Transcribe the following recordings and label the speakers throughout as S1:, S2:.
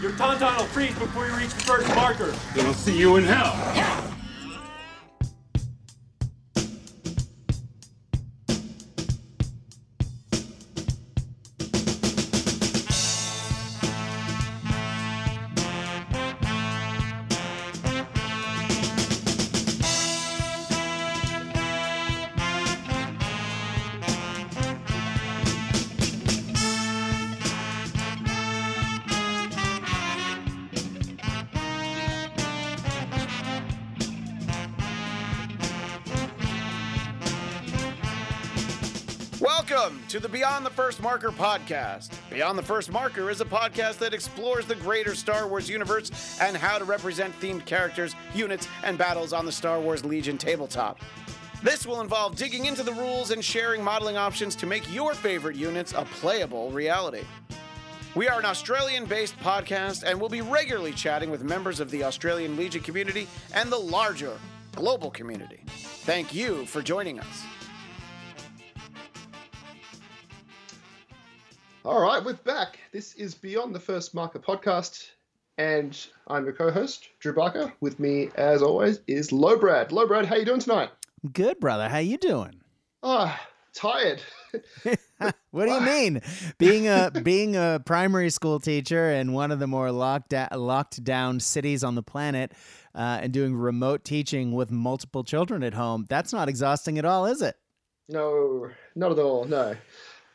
S1: Your tauntaun will freeze before you reach the first marker.
S2: Then I'll see you in hell.
S3: To the Beyond the First Marker podcast. Beyond the First Marker is a podcast that explores the greater Star Wars universe and how to represent themed characters, units, and battles on the Star Wars Legion tabletop. This will involve digging into the rules and sharing modeling options to make your favorite units a playable reality. We are an Australian based podcast and will be regularly chatting with members of the Australian Legion community and the larger global community. Thank you for joining us.
S4: All right, we're back. This is Beyond the First Marker podcast, and I'm your co-host, Drew Barker. With me, as always, is Lowbrad. Lowbrad, how you doing tonight?
S5: Good, brother. How you doing?
S4: Ah, tired.
S5: What do you mean? Being a being a primary school teacher in one of the more locked da- locked down cities on the planet, uh, and doing remote teaching with multiple children at home, that's not exhausting at all, is it?
S4: no, not at all. No.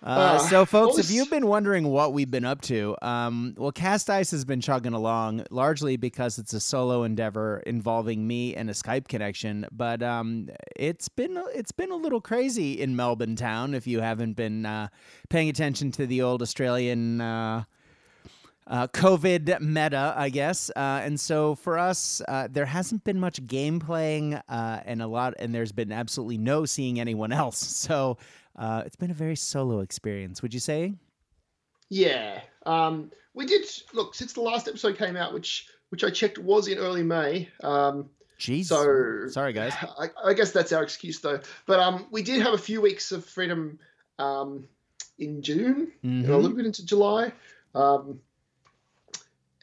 S5: Uh,
S4: Ah,
S5: so, folks, if you've been wondering what we've been up to, um, well, Cast Ice has been chugging along largely because it's a solo endeavor involving me and a Skype connection. But um, it's been it's been a little crazy in Melbourne town. If you haven't been uh, paying attention to the old Australian. Uh, uh, COVID meta, I guess. Uh, and so for us, uh, there hasn't been much game playing, uh, and a lot, and there's been absolutely no seeing anyone else. So uh, it's been a very solo experience. Would you say?
S4: Yeah. Um, we did look since the last episode came out, which which I checked was in early May. Um,
S5: Jeez.
S4: so
S5: sorry, guys.
S4: I, I guess that's our excuse though. But um, we did have a few weeks of freedom um, in June and a little bit into July, um,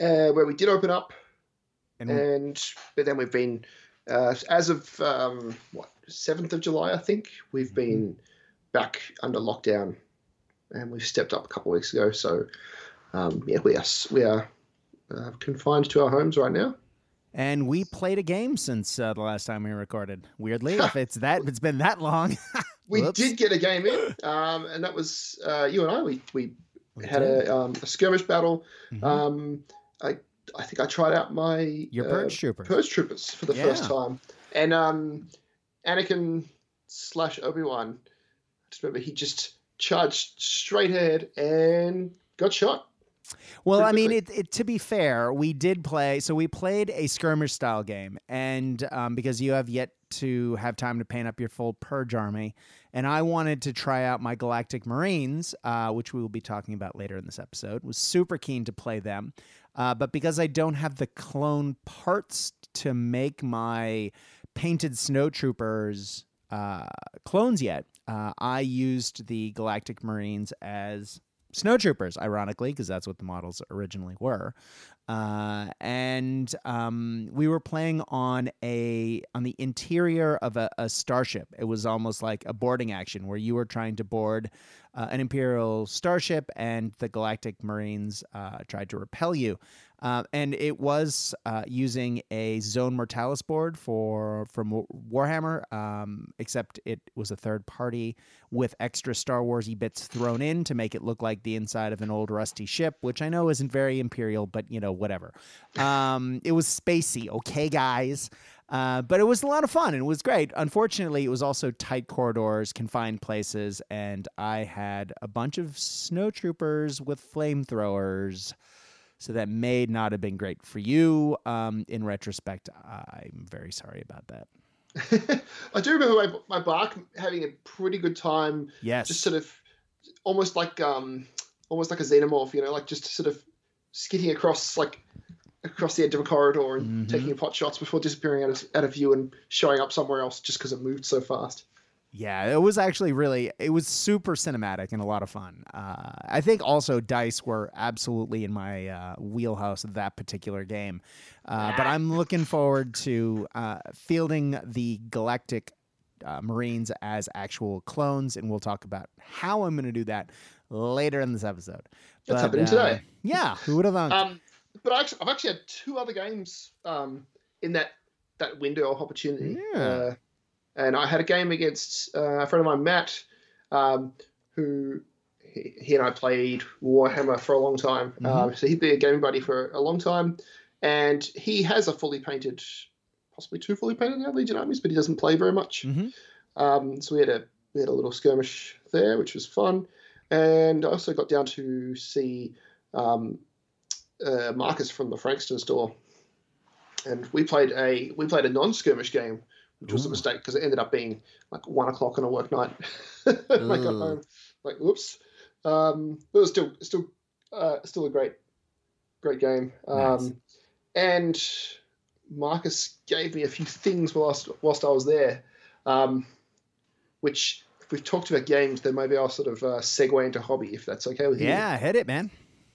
S4: uh, where we did open up,
S5: And
S4: and but then we've been uh, as of um, what seventh of July, I think we've been back under lockdown, and we've stepped up a couple of weeks ago. So um, yeah, we are we are uh, confined to our homes right now.
S5: and we played a game since uh, the last time we recorded. Weirdly, if it's that, if it's been that long.
S4: We did get a game in, um, and that was uh, you and I. We we
S5: We
S4: had a, um, a skirmish battle.
S5: Mhm.
S4: Um, I I think I tried out my
S5: Your
S4: uh,
S5: purge troopers.
S4: Purge troopers for the first time, and um, Anakin slash Obi Wan. Just remember he just charged straight ahead and got shot.
S5: Well, I mean, it, it, to be fair, we did play. So we played a skirmish style game, and um, because you have yet to have time to paint up your full purge army, and I wanted to try out my Galactic Marines, uh, which we will be talking about later in this episode. Was super keen to play them, uh, but because I don't have the clone parts to make my painted snowtroopers uh, clones yet, uh, I used the Galactic Marines as snowtroopers, ironically, because that's what the models originally were. Uh, and um, we were playing on a on the interior of a, a starship. It was almost like a boarding action where you were trying to board uh, an imperial starship, and the Galactic Marines uh, tried to repel you. Uh, and it was uh, using a Zone Mortalis board for from Warhammer, um, except it was a third party with extra Star Warsy bits thrown in to make it look like the inside of an old rusty ship, which I know isn't very imperial, but you know whatever. Um, it was spacey, okay, guys. Uh, but it was a lot of fun and it was great. Unfortunately, it was also tight corridors, confined places, and I had a bunch of snowtroopers with flamethrowers. So that may not have been great for you. Um, in retrospect, I'm very sorry about that.
S4: I do remember my, my bark having a pretty good time
S5: Yes.
S4: just sort of almost like um almost like a xenomorph, you know, like just sort of skidding across like across the edge of a corridor and
S5: Mhm.
S4: taking pot shots before disappearing out of, out of view and showing up somewhere else just because it moved so fast.
S5: Yeah, it was actually really it was super cinematic and a lot of fun. Uh, I think also dice were absolutely in my uh, wheelhouse of that particular game. Uh, but I'm looking forward to uh, fielding the Galactic uh, Marines as actual clones, and we'll talk about how I'm going to do that later in this episode.
S4: That's
S5: But,
S4: happening
S5: uh,
S4: today.
S5: Yeah, who would have thunk?
S4: Um, but I actually, I've actually had two other games um, in that that window of opportunity.
S5: Yeah.
S4: Uh, and I had a game against uh, a friend of mine, Matt, um, who he, he and I played Warhammer for a long time. Um, so he'd been a gaming buddy for a long time, and he has a fully painted, possibly two fully painted now Legion armies, but he doesn't play very much.
S5: Mhm.
S4: Um, so we had a we had a little skirmish there, which was fun, and I also got down to see um, uh, Marcus from the Frankston store, and we played a we played a non skirmish game, which was a mistake because it ended up being like one o'clock on a work night. I got home, like whoops. Um, but it was still still uh, still a great great game. Um,
S5: Nice.
S4: And Marcus gave me a few things whilst whilst I was there, um, which we've talked about games, then maybe I'll sort of uh, segue into hobby if that's okay with you.
S5: yeah, hit it, man.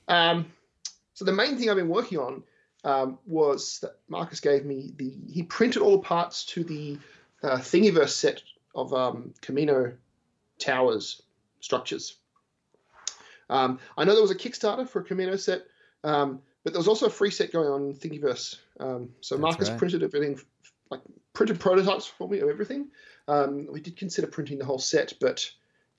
S4: Um, so the main thing I've been working on um, was that Marcus gave me the he printed all the parts to the uh, Thingiverse set of um, Kamino towers structures. Um, I know there was a Kickstarter for a Kamino set, um, but there was also a free set going on Thingiverse. Um, so
S5: That's
S4: Marcus
S5: right.
S4: printed everything, like printed prototypes for me of everything. Um, we did consider printing the whole set, but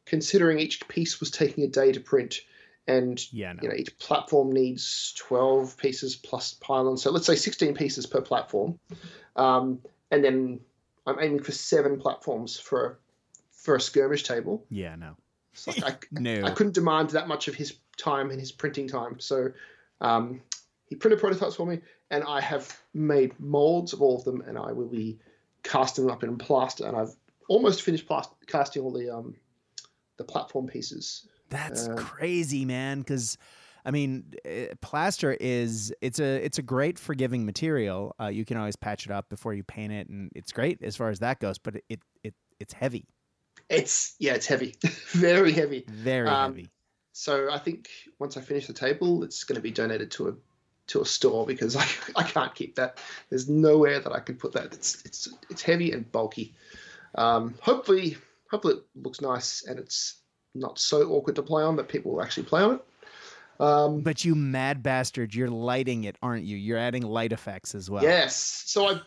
S4: considering each piece was taking a day to print, and
S5: Yeah, no.
S4: you know each platform needs 12 pieces plus pylons so let's say 16 pieces per platform um, and then i'm aiming for seven platforms for for a skirmish table
S5: yeah, no.
S4: like I,
S5: No.
S4: I couldn't demand that much of his time and his printing time so um, he printed prototypes for me and i have made molds of all of them and i will be casting them up in plaster and i've almost finished plast- casting all the um, the platform pieces
S5: That's
S4: Uh,
S5: crazy, man. Because, I mean, eh, plaster is it's a it's a great forgiving material. Uh, you can always patch it up before you paint it, and it's great as far as that goes. But it it it's heavy,
S4: it's yeah it's heavy very heavy
S5: very
S4: Um,
S5: heavy.
S4: So I think once I finish the table, it's going to be donated to a to a store because I, I can't keep that. There's nowhere that I can put that. It's it's it's heavy and bulky. Um, hopefully, hopefully it looks nice and it's not so awkward to play on that people will actually play on it. Um,
S5: But you mad bastard, you're lighting it, aren't you? You're adding light effects as well.
S4: Yes. So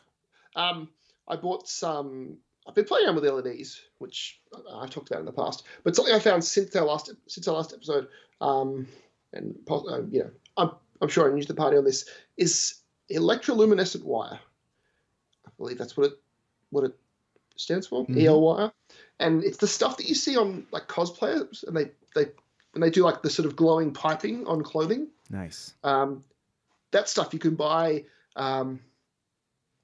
S4: I, um, I bought some. I've been playing around with LEDs, which I've talked about in the past. But something I found since our last since our last episode, um, and uh, you know, I'm I'm sure I'm new to the party on this is electroluminescent wire. I believe that's what it what it stands for.
S5: Mhm.
S4: EL wire, and it's the stuff that you see on like cosplayers, and they they and they do like the sort of glowing piping on clothing.
S5: Nice.
S4: Um, that stuff you can buy. Um,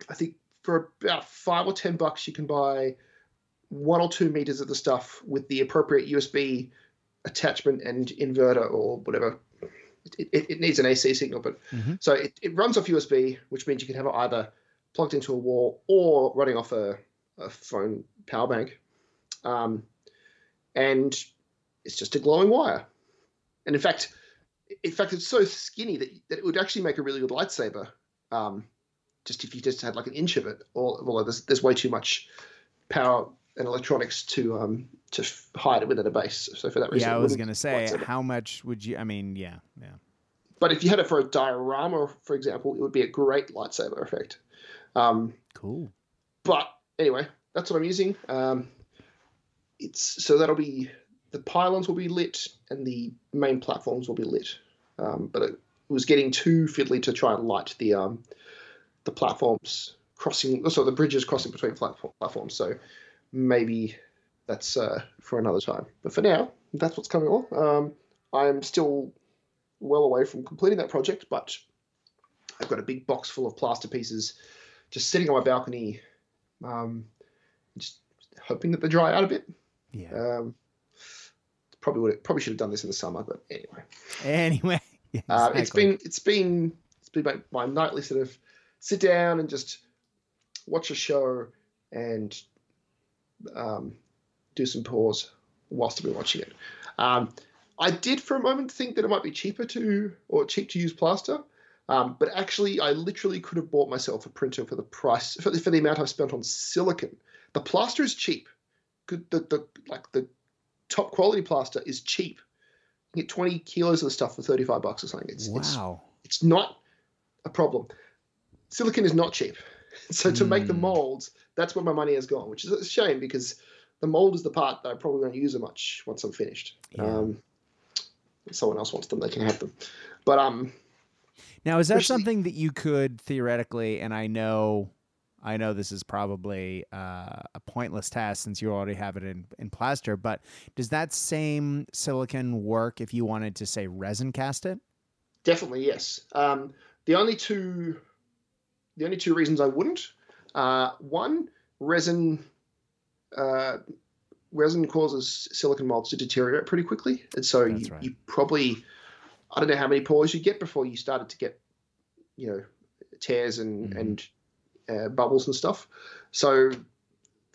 S4: I think for about five or ten bucks, you can buy one or two meters of the stuff with the appropriate USB attachment and inverter or whatever. It, it, it needs an AC signal, but
S5: Mhm.
S4: so it, it runs off USB, which means you can have it either plugged into a wall or running off a, a phone power bank. Um, and it's just a glowing wire. And in fact, in fact, it's so skinny that, that it would actually make a really good lightsaber. Um, just if you just had like an inch of it, or well, there's there's way too much power and electronics to um to hide it within a base. So for that reason,
S5: Yeah, I was gonna say, how much would you? I mean, yeah, yeah.
S4: But if you had it for a diorama, for example, it would be a great lightsaber effect. Um,
S5: Cool.
S4: but anyway, that's what I'm using. Um, it's so that'll be the pylons will be lit and the main platforms will be lit. Um, but it was getting too fiddly to try and light the um, the platforms crossing, also the bridges crossing between platform, platforms. So maybe that's uh, for another time. But for now, that's what's coming on. Um, I'm still well away from completing that project, but I've got a big box full of plaster pieces just sitting on my balcony, um, just hoping that they dry out a bit.
S5: Yeah.
S4: Um, probably would probably should have done this in the summer, but anyway,
S5: Anyway, yeah,
S4: uh, it's
S5: exactly.
S4: been it's been it's been my, my nightly sort of sit down and just watch a show and um, do some pause whilst I've been watching it. Um, I did for a moment think that it might be cheaper to or cheap to use plaster, um, but actually, I literally could have bought myself a printer for the price for the, for the amount I've spent on silicon. The plaster is cheap. Good, the, the like the top quality plaster is cheap. You get 20 kilos of the stuff for 35 bucks or something. It's, it's it's not a problem. Silicon is not cheap. So to make the
S5: Hmm.
S4: molds, that's where my money has gone, which is a shame because the mold is the part that I probably won't use it much once I'm finished.
S5: Yeah.
S4: Um, if someone else wants them, they can have them. But um,
S5: Now, is that something that you could theoretically, and I know, I know this is probably uh, a pointless task since you already have it in, in plaster, but does that same silicon work if you wanted to say resin cast it?
S4: Definitely, yes. Um, the only two, the only two reasons I wouldn't, uh, one, resin, uh, resin causes silicon molds to deteriorate pretty quickly, and so you,
S5: right.
S4: you probably, I don't know how many pours you get before you started to get, you know, tears and
S5: Mhm.
S4: and uh, bubbles and stuff. So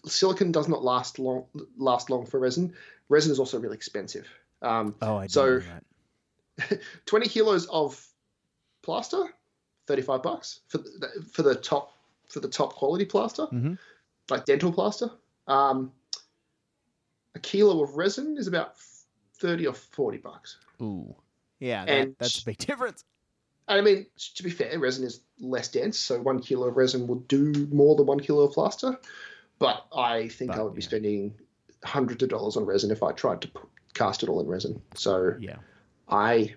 S4: silicon does not last long last long for resin. Resin is also really expensive. Um,
S5: Oh, I
S4: So-
S5: know that.
S4: 20 kilos of plaster 35 bucks for the, for the top for the top quality plaster
S5: Mhm.
S4: like dental plaster um, a kilo of resin is about 30 or 40 bucks
S5: Ooh, yeah, that,
S4: And-
S5: that's a big difference.
S4: and i mean to be fair resin is less dense so one kilo of resin will do more than one kilo of plaster but i think
S5: But,
S4: i would be spending hundreds of dollars on resin if i tried to cast it all in resin so
S5: Yeah.
S4: I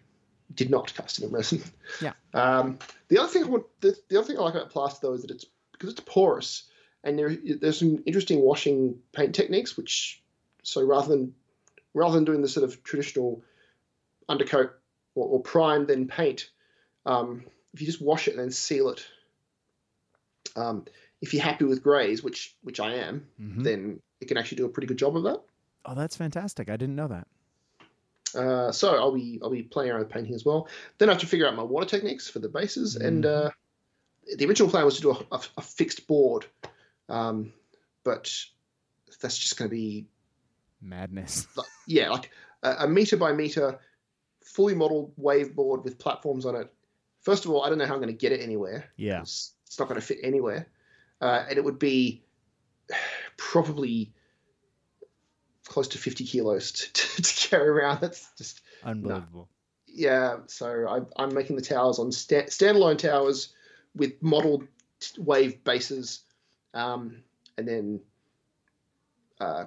S4: did not cast it in resin.
S5: Yeah.
S4: Um, the other thing I want, the, the other thing I like about plaster though is that it's because it's porous and there there's some interesting washing paint techniques which so rather than rather than doing the sort of traditional undercoat or, or prime then paint, um, if you just wash it and then seal it, um, if you're happy with greys, which which I am,
S5: Mhm.
S4: then it can actually do a pretty good job of that.
S5: Oh, that's fantastic. I didn't know that.
S4: Uh, so I'll be I'll be playing around with painting as well. Then I have to figure out my water techniques for the bases, and uh, the original plan was to do a, a, a fixed board, um, but that's just going to be
S5: Madness.
S4: like, yeah like a, a meter by meter, fully modeled wave board with platforms on it. First of all, I don't know how I'm going to get it anywhere.
S5: Yeah.
S4: It's, it's not going to fit anywhere, uh, and it would be probably close to 50 kilos to, to, to carry around. That's just
S5: Unbelievable.
S4: yeah, so I, I'm making the towers on sta- standalone towers with modeled t- wave bases, um, and then uh,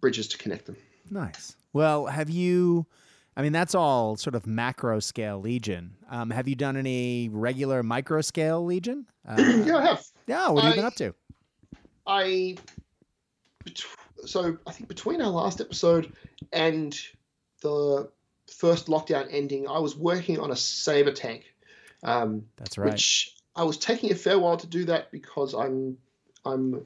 S4: bridges to connect them.
S5: Nice. Well, have you? I mean, that's all sort of macro scale Legion. Um, have you done any regular micro scale Legion? Uh,
S4: yeah, I have.
S5: yeah. What have you been up to?
S4: I so I think between our last episode and the first lockdown ending, I was working on a saber tank. Um,
S5: That's right.
S4: which I was taking a fair while to do that because I'm I'm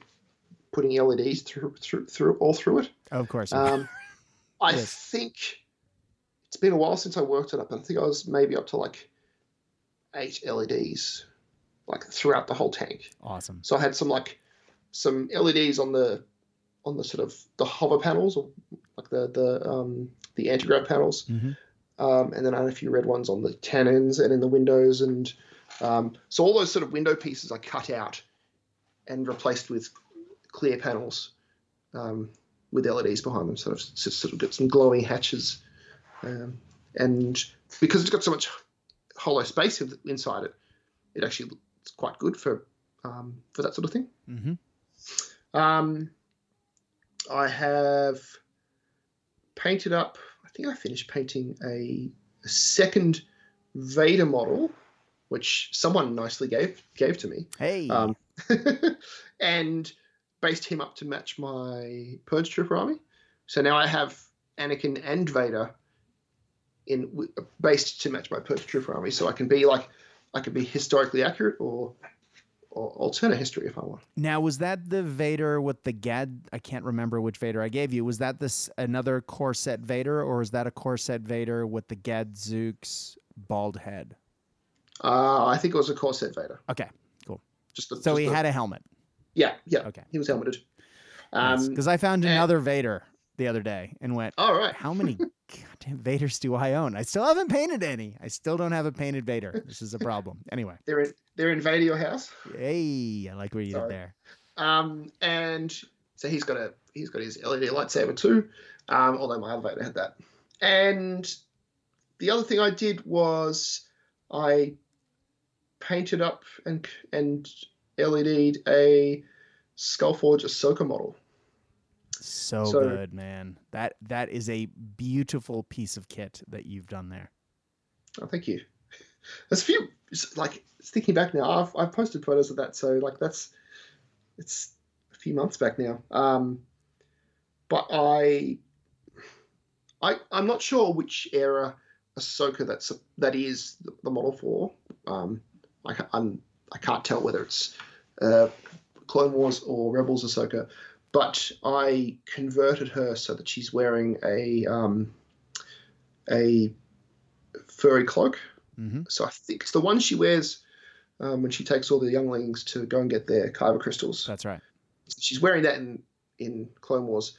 S4: putting LEDs through through through all through it.
S5: of course.
S4: Um, I
S5: Yes.
S4: think it's been a while since I worked it up. I think I was maybe up to like eight LEDs, like throughout the whole tank.
S5: awesome.
S4: So I had some like some LEDs on the on the sort of the hover panels or like the the um, the anti grav panels,
S5: Mhm.
S4: um, and then I had a few red ones on the cannons and in the windows, and um, so all those sort of window pieces I cut out and replaced with clear panels um, with LEDs behind them, sort of sort of got some glowing hatches, um, and because it's got so much hollow space inside it, it actually it's quite good for um, for that sort of thing.
S5: hmm
S4: Um, I have painted up. I think I finished painting a, a second Vader model, which someone nicely gave gave to me,
S5: Hey.
S4: um, and based him up to match my Purge Trooper army. So now I have Anakin and Vader in based to match my Purge Trooper army. So I can be like, I can be historically accurate or alternate history if I want.
S5: now, was that the Vader with the Gad? I can't remember which Vader I gave you. Was that this another corset Vader, or is that a corset Vader with the Gadzooks bald head?
S4: Uh, I think it was a corset Vader.
S5: Okay. Cool.
S4: Just the,
S5: So
S4: just
S5: he
S4: the-
S5: had a helmet.
S4: yeah, yeah.
S5: Okay.
S4: He was helmeted. Um,
S5: Because I found another Vader the other day and went,
S4: all right.
S5: how many goddamn Vaders do I own? I still haven't painted any. I still don't have a painted Vader. This is a problem. Anyway,
S4: They're in, they're invading your house.
S5: hey, I like where you did there.
S4: Um, and so he's got a he's got his LED lightsaber too. Um, although my other Vader had that. And the other thing I did was I painted up and and LED'd a Skullforge Ahsoka model.
S5: So,
S4: So-
S5: good, man. That that is a beautiful piece of kit that you've done there.
S4: Oh, thank you. There's a few like thinking back now. I've I've posted photos of that, so like that's it's a few months back now. Um, but I I I'm not sure which era Ahsoka that's that is the, the model for. Um, I I'm I can't tell whether it's uh, Clone Wars or Rebels Ahsoka, but I converted her so that she's wearing a um, a furry cloak.
S5: hmm
S4: So I think it's the one she wears um, when she takes all the younglings to go and get their kyber crystals.
S5: That's right.
S4: She's wearing that in in Clone Wars.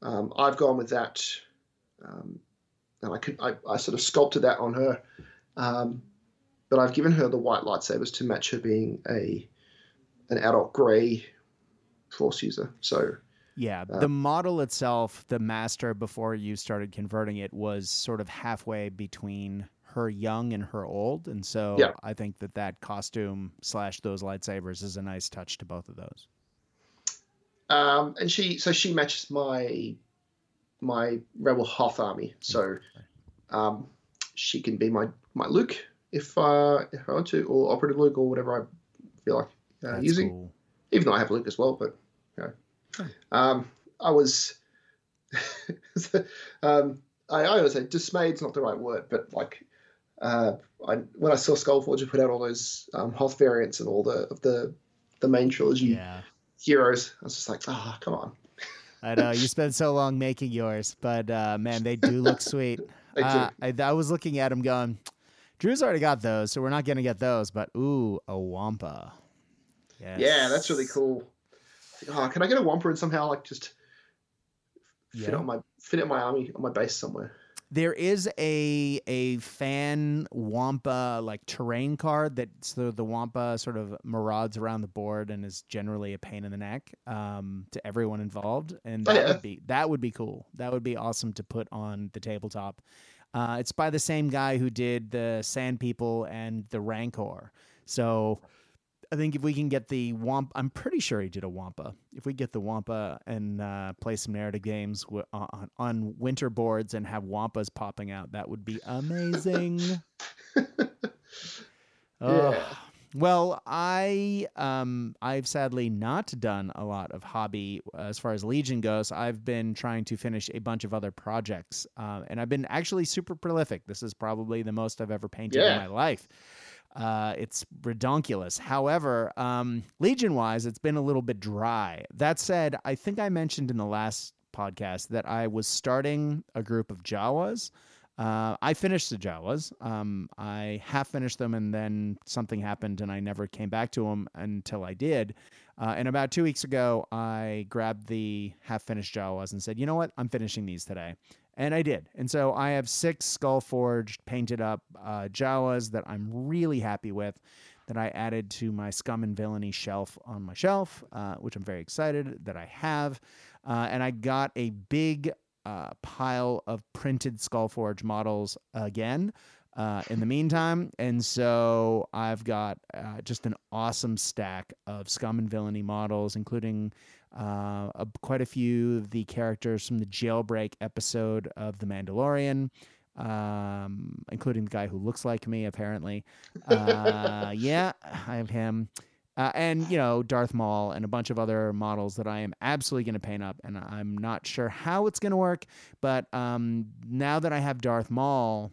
S4: Um, I've gone with that, um, and I could I, I sort of sculpted that on her, um, but I've given her the white lightsabers to match her being a an adult grey Force user. So
S5: Yeah,
S4: Uh,
S5: the model itself, the master before you started converting it was sort of halfway between her young and her old, and so
S4: Yeah.
S5: I think that that costume slash those lightsabers is a nice touch to both of those.
S4: Um, and she, so she matches my my rebel Hoth army. So um, she can be my my Luke if uh, if I want to, or operative Luke, or whatever I feel like uh, using.
S5: cool.
S4: Even though I have Luke as well, but you know, um, I was. um, I, I always say dismayed's not the right word, but like. Uh, I, when I saw Skullforge put out all those um, Hoth variants and all the of the the main trilogy
S5: Yeah,
S4: heroes, I was just like, ah, come on.
S5: I know you spent so long making yours, but uh, man, they do look sweet.
S4: Do.
S5: Uh, I, I was looking at them going, Drew's already got those, so we're not gonna get those. But ooh, a wampa. Yes.
S4: Yeah, that's really cool. Oh, can I get a Wampa and somehow like just fit
S5: Yeah.
S4: it on my fit it on my army on my base somewhere?
S5: There is a a fan Wampa like terrain card that so the Wampa sort of marauds around the board and is generally a pain in the neck um, to everyone involved, and
S4: Oh,
S5: that
S4: yeah.
S5: would be that would be cool. That would be awesome to put on the tabletop. Uh, it's by the same guy who did the Sand People and the Rancor, so I think if we can get the Wampa, I'm pretty sure he did a Wampa. If we get the Wampa and uh, play some narrative games w- on, on winter boards and have Wampas popping out, that would be amazing. Oh.
S4: Yeah.
S5: Well, I um I've sadly not done a lot of hobby uh, as far as Legion goes. I've been trying to finish a bunch of other projects, uh, and I've been actually super prolific. This is probably the most I've ever painted in my life. Uh, it's redonkulous. However, um, Legion wise, it's been a little bit dry. That said, I think I mentioned in the last podcast that I was starting a group of Jawas. Uh, I finished the Jawas. Um, I half finished them, and then something happened, and I never came back to them until I did. Uh, and about two weeks ago, I grabbed the half finished Jawas and said, "You know what? I'm finishing these today." And I did. And so I have six skull forged, painted up uh, Jawas that I'm really happy with that I added to my scum and villainy shelf on my shelf, uh, which I'm very excited that I have. Uh, and I got a big uh, pile of printed Skullforge models again. Uh, in the meantime, and so I've got uh, just an awesome stack of scum and villainy models, including uh, a, quite a few of the characters from the jailbreak episode of The Mandalorian, um, including the guy who looks like me, apparently. Uh, yeah, I have him. Uh, and, you know, Darth Maul and a bunch of other models that I am absolutely going to paint up. And I'm not sure how it's going to work. But um, now that I have Darth Maul,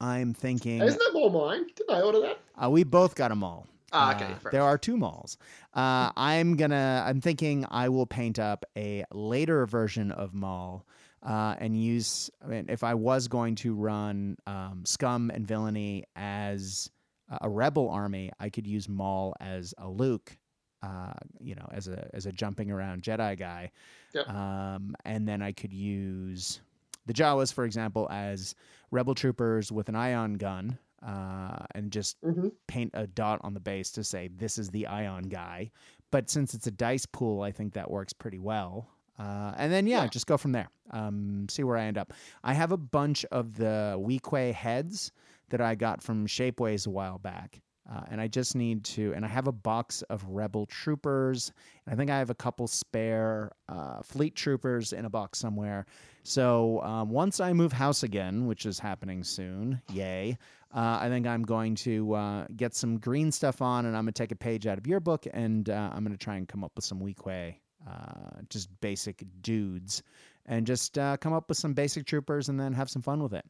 S5: I'm thinking
S4: Isn't that Maul mine? Did I order that?
S5: uh, we both got a Maul.
S4: Ah, okay,
S5: Uh, there are two Mauls. Uh, I'm gonna. I'm thinking I will paint up a later version of Maul. uh, and use. I mean, if I was going to run um, Scum and Villainy as a rebel army, I could use Maul as a Luke, uh, you know, as a as a jumping around Jedi guy.
S4: Yep.
S5: Um, and then I could use the Jawas, for example, as rebel troopers with an ion gun, uh, and just
S4: Mhm.
S5: paint a dot on the base to say this is the ion guy. But since it's a dice pool, I think that works pretty well. Uh, and then yeah,
S4: Yeah.
S5: just go from there. Um, see where I end up. I have a bunch of the Weequay heads that I got from Shapeways a while back. Uh, and I just need to, and I have a box of Rebel Troopers. And I think I have a couple spare uh, Fleet Troopers in a box somewhere. So um, once I move house again, which is happening soon, yay, uh, I think I'm going to uh, get some green stuff on and I'm going to take a page out of your book and uh, I'm going to try and come up with some Weequay, uh, just basic dudes, and just uh, come up with some basic troopers and then have some fun with it.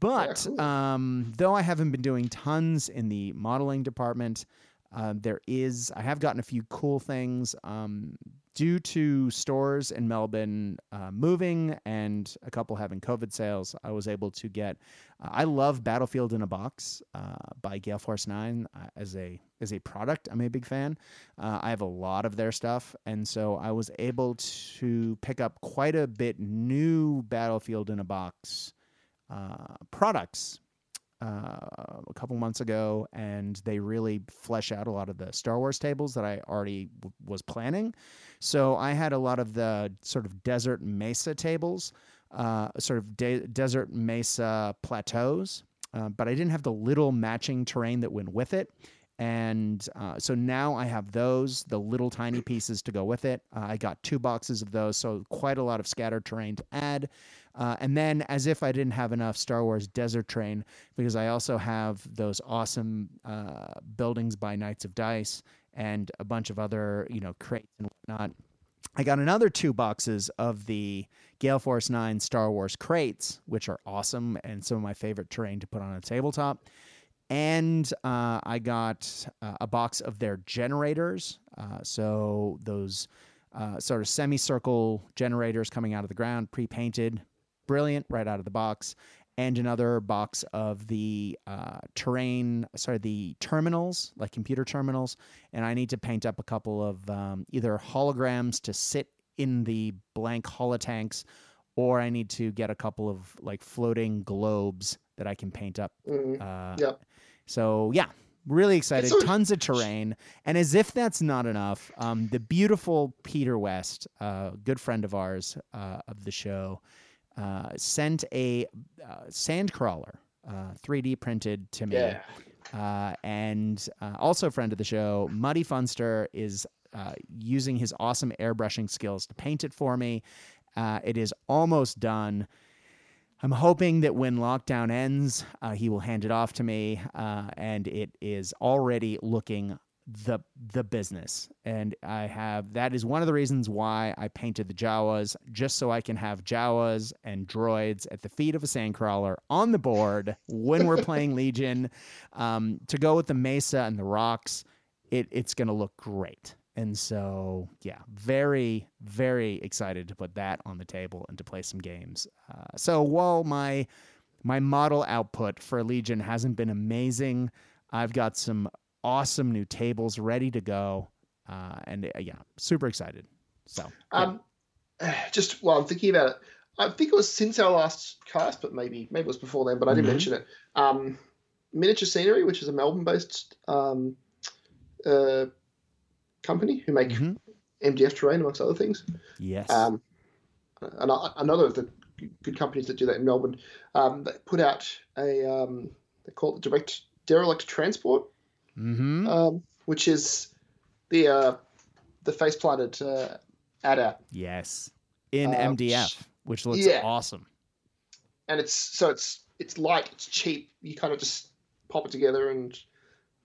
S5: But
S4: cool.
S5: um, though I haven't been doing tons in the modeling department, uh, there is I have gotten a few cool things um, due to stores in Melbourne uh, moving and a couple having COVID sales. I was able to get. Uh, I love Battlefield in a Box uh, by Gale Force Nine uh, as a as a product. I'm a big fan. Uh, I have a lot of their stuff, and so I was able to pick up quite a bit new Battlefield in a Box uh, products uh, a couple months ago, and they really flesh out a lot of the Star Wars tables that I already w- was planning. So I had a lot of the sort of desert mesa tables, uh, sort of de- desert mesa plateaus, uh, but I didn't have the little matching terrain that went with it. And uh, so now I have those, the little tiny pieces to go with it. Uh, I got two boxes of those, so quite a lot of scattered terrain to add. Uh, and then, as if I didn't have enough Star Wars Desert Terrain, because I also have those awesome uh, buildings by Knights of Dice and a bunch of other, you know, crates and whatnot. I got another two boxes of the Gale Force 9 Star Wars crates, which are awesome and some of my favorite terrain to put on a tabletop. And uh, I got uh, a box of their generators. Uh, so those uh, sort of semicircle generators coming out of the ground, pre painted, brilliant, right out of the box. And another box of the uh, terrain, sorry, the terminals, like computer terminals. And I need to paint up a couple of um, either holograms to sit in the blank holotanks, or I need to get a couple of like floating globes that I can paint up.
S4: Mhm.
S5: Uh,
S4: Yep.
S5: So yeah, really excited.
S4: so-
S5: Tons of terrain, and as if that's not enough, um, the beautiful Peter West, uh, good friend of ours uh, of the show, uh, sent a uh, sandcrawler, uh, 3D printed to me.
S4: Yeah.
S5: Uh, and uh, also a friend of the show, Muddy Funster, is uh, using his awesome airbrushing skills to paint it for me. Uh, it is almost done. I'm hoping that when lockdown ends, uh, he will hand it off to me, uh, and it is already looking the the business. And I have that is one of the reasons why I painted the Jawas, just so I can have Jawas and droids at the feet of a sandcrawler on the board when we're playing Legion. Um, to go with the Mesa and the rocks, it it's gonna look great. And so, yeah, very, very excited to put that on the table and to play some games. Uh, so while my my model output for Legion hasn't been amazing, I've got some awesome new tables ready to go, uh, and uh, yeah, super excited. So yeah.
S4: Um, just while I'm thinking about it, I think it was since our last cast, but maybe maybe it was before then, but I didn't
S5: Mhm.
S4: mention it. Um, Miniature Scenery, which is a Melbourne-based um, uh, company who make
S5: Mhm.
S4: MDF terrain amongst other things.
S5: yes,
S4: Um, and another of the good companies that do that in Melbourne, um, they put out a um, they call it direct derelict transport,
S5: hmm
S4: um, which is the uh, the face planted uh, AT-AT.
S5: yes, in
S4: um,
S5: MDF, which looks
S4: yeah.
S5: awesome.
S4: and it's so it's it's light, it's cheap. You kind of just pop it together, and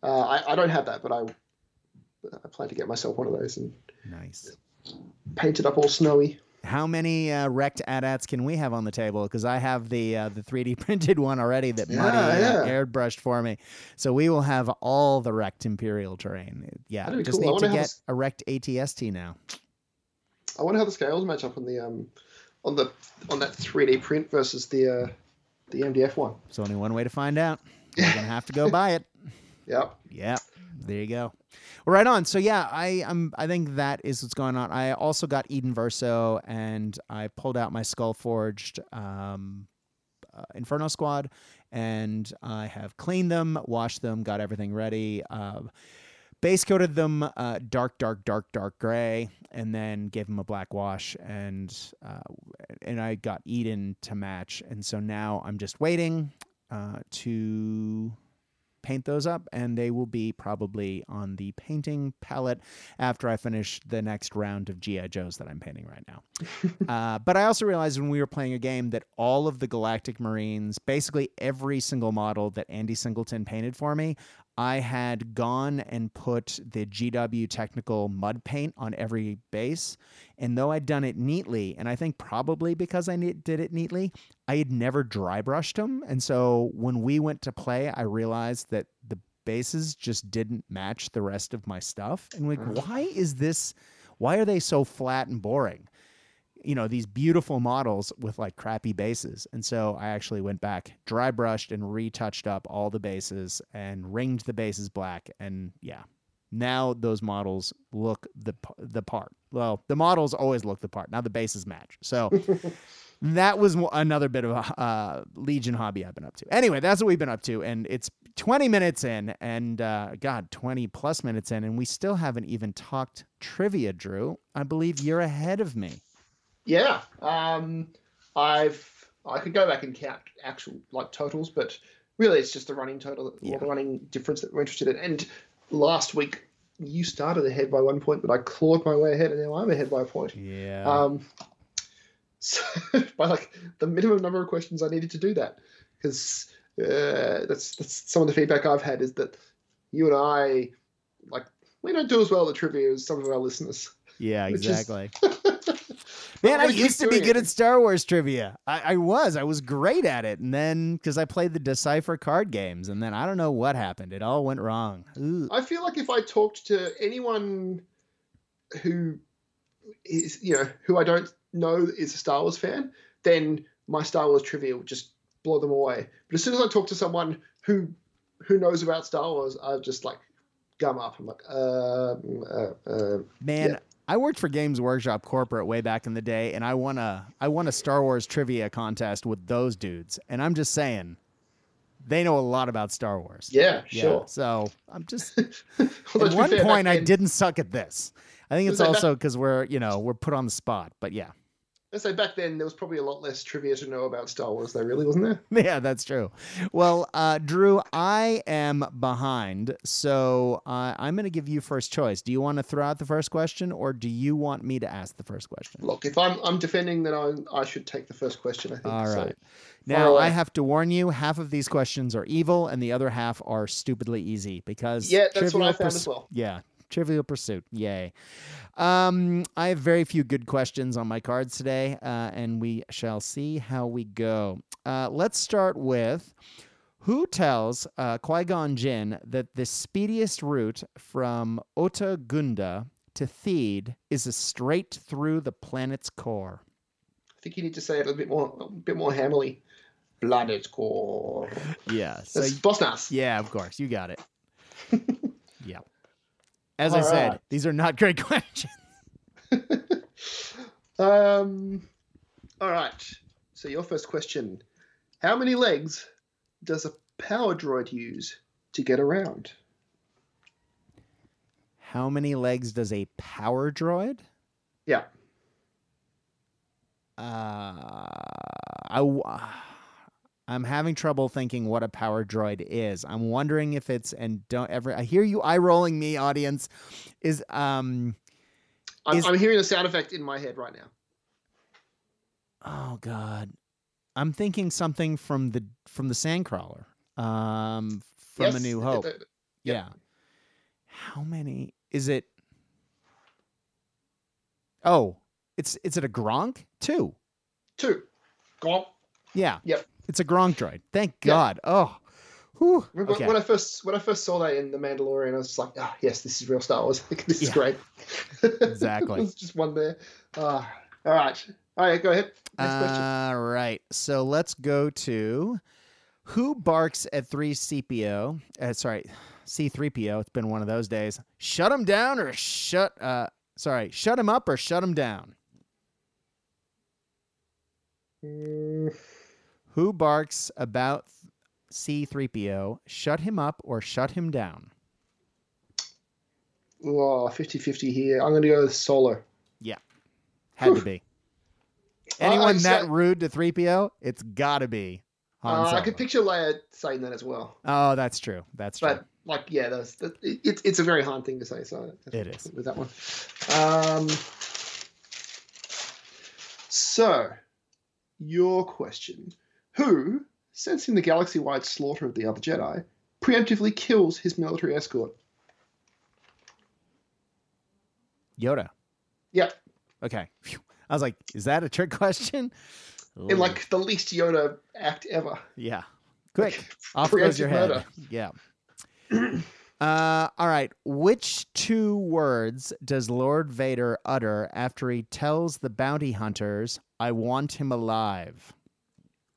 S4: uh, I, I don't have that, but I I plan to get myself one of those and
S5: Nice.
S4: paint it up all snowy.
S5: How many uh, wrecked AT-ATs can we have on the table? Because I have the uh, the 3D printed one already that
S4: Yeah,
S5: Muddy uh,
S4: yeah.
S5: airbrushed for me. So we will have all the wrecked Imperial terrain. Yeah, just
S4: cool.
S5: Need to get
S4: this-
S5: a wrecked ATST now.
S4: I wonder how the scales match up on the um on the on that 3D print versus the uh, the MDF one.
S5: There's only one way to find out. You're gonna have to go buy it.
S4: Yep.
S5: Yeah. There you go. Well, right on. So yeah, I I'm I think that is what's going on. I also got Iden Versio and I pulled out my Skull Forged um, uh, Inferno Squad and I have cleaned them, washed them, got everything ready. Uh, base coated them uh, dark, dark, dark, dark gray, and then gave them a black wash, and uh, and I got Iden to match, and so now I'm just waiting uh, to paint those up, and they will be probably on the painting palette after I finish the next round of GI Joes that I'm painting right now. uh, but I also realized when we were playing a game that all of the Galactic Marines, basically every single model that Andy Singleton painted for me, I had gone and put the GW technical mud paint on every base. And though I'd done it neatly, and I think probably because I did it neatly, I had never dry brushed them. And so when we went to play, I realized that the bases just didn't match the rest of my stuff. And like, mm. why is this? Why are they so flat and boring? You know these beautiful models with like crappy bases. And so i actually went back dry brushed and retouched up all the bases and ringed the bases black. And yeah now those models look the the part. Well the models always look the part. Now the bases match. So that was another bit of a uh, legion hobby i've been up to. Anyway that's what we've been up to and it's 20 minutes in and uh, god 20 plus minutes in and we still haven't even talked trivia drew. I believe you're ahead of me
S4: yeah, um, I've I could go back and count actual like totals, but really it's just the running total yeah. or the running difference that we're interested in. And last week you started ahead by one point, but I clawed my way ahead, and now I'm ahead by a point.
S5: Yeah.
S4: Um, so by like the minimum number of questions I needed to do that, because uh, that's that's some of the feedback I've had is that you and I like we don't do as well at trivia as some of our listeners.
S5: Yeah, exactly. Man, I used to be good it. at Star Wars trivia. I, I, was. I was great at it. And then, because I played the Decipher card games, and then I don't know what happened. It all went wrong. Ooh.
S4: I feel like if I talked to anyone who is, you know, who I don't know is a Star Wars fan, then my Star Wars trivia would just blow them away. But as soon as I talk to someone who who knows about Star Wars, I just like gum up. I'm like, uh, uh, uh
S5: man, yeah. I worked for Games Workshop corporate way back in the day, and I won a I won a Star Wars trivia contest with those dudes. And I'm just saying, they know a lot about Star Wars.
S4: Yeah, yeah. sure.
S5: So I'm just well, at one point I didn't suck at this. I think it's also because we're you know we're put on the spot. But yeah.
S4: I say back then there was probably a lot less trivia to know about Star Wars, though. Really, wasn't there?
S5: Yeah, that's true. Well, uh, Drew, I am behind, so uh, I'm going to give you first choice. Do you want to throw out the first question, or do you want me to ask the first question?
S4: Look, if I'm I'm defending, then I I should take the first question. I think.
S5: All right. So, now I have to warn you: half of these questions are evil, and the other half are stupidly easy because
S4: yeah, that's what I found pers- as well.
S5: Yeah, Trivial Pursuit. Yay. Um, I have very few good questions on my cards today, uh, and we shall see how we go. Uh, let's start with who tells uh, Qui Gon Jinn that the speediest route from Otoh Gunda to Theed is a straight through the planet's core?
S4: I think you need to say it a bit more, a bit more hammerly. Planet core.
S5: Yeah.
S4: So That's boss nass.
S5: Yeah, of course. You got it. As all I said, right. these are not great questions.
S4: um, all right. So your first question: How many legs does a power droid use to get around?
S5: How many legs does a power droid?
S4: Yeah.
S5: Uh, I. I'm having trouble thinking what a power droid is. I'm wondering if it's and don't ever. I hear you eye rolling me, audience. Is um.
S4: I'm, is, I'm hearing a sound effect in my head right now.
S5: Oh God, I'm thinking something from the from the Sandcrawler, um, from yes, A New Hope. yeah. How many is it? Oh, it's it's it a Gonk? Two.
S4: Two. Gonk.
S5: Yeah.
S4: Yep.
S5: It's a Gonk droid. Thank God. Oh. Whew.
S4: Okay. When I first when I first saw that in The Mandalorian, I was like, ah, oh, yes, this is real Star Wars. this is yeah. great.
S5: Exactly.
S4: There's just one there. Uh, all right. All right, go ahead.
S5: Next question. All right. So let's go to Who barks at 3CPO? Uh, sorry, C3PO. It's been one of those days. Shut him down or shut, uh, sorry, shut him up or shut him down?
S4: Mm,
S5: Who barks about C3PO? Shut him up or shut him down?
S4: oh, 50-50 here. I'm going to go with Solo. Yeah.
S5: Had to be.
S4: Uh,
S5: Anyone
S4: I'd
S5: that rude to 3PO, it's got to be Han
S4: Uh, I could picture Leia saying that as well.
S5: Oh, that's true. That's true.
S4: But like, yeah, that's that, it, it's it's a very hard thing to say. So
S5: It is.
S4: with that one. Um, so, your question: Who, sensing the galaxy-wide slaughter of the other Jedi, preemptively kills his military escort?
S5: Yoda.
S4: Yep,
S5: Okay. I was like, is that a trick question?
S4: in like the least Yoda act ever.
S5: Yeah. Quick.
S4: Like,
S5: Off goes your head.
S4: murder.
S5: Yeah. Uh, all right. Which two words does Lord Vader utter after he tells the bounty hunters, I want him alive?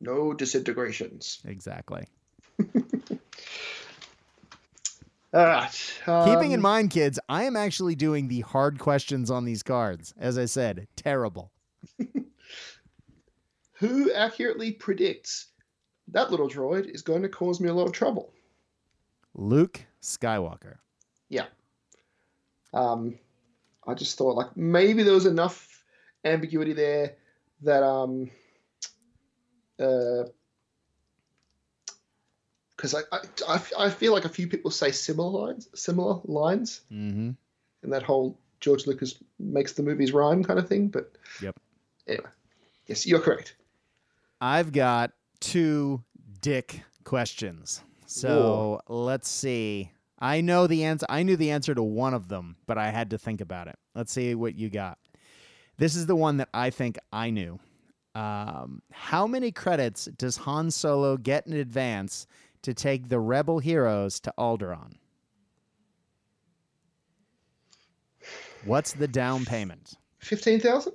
S4: No disintegrations.
S5: Exactly.
S4: All right.
S5: Keeping in
S4: um,
S5: mind, kids, I am actually doing the hard questions on these cards. As I said, terrible.
S4: Who accurately predicts that little droid is going to cause me a lot of trouble?
S5: Luke Skywalker.
S4: Yeah. Um, I just thought like maybe there was enough ambiguity there that um, because I, I I I feel like a few people say similar lines, similar lines,
S5: Mm-hmm.
S4: and that whole George Lucas makes the movies rhyme kind of thing. But
S5: Yep.
S4: Anyway, yes, you're correct.
S5: I've got two dick questions. So let's see. I know the answer. I knew the answer to one of them, but I had to think about it. Let's see what you got. This is the one that I think I knew. Um, how many credits does Han Solo get in advance to take the rebel heroes to Alderaan? What's the down payment?
S4: Fifteen thousand.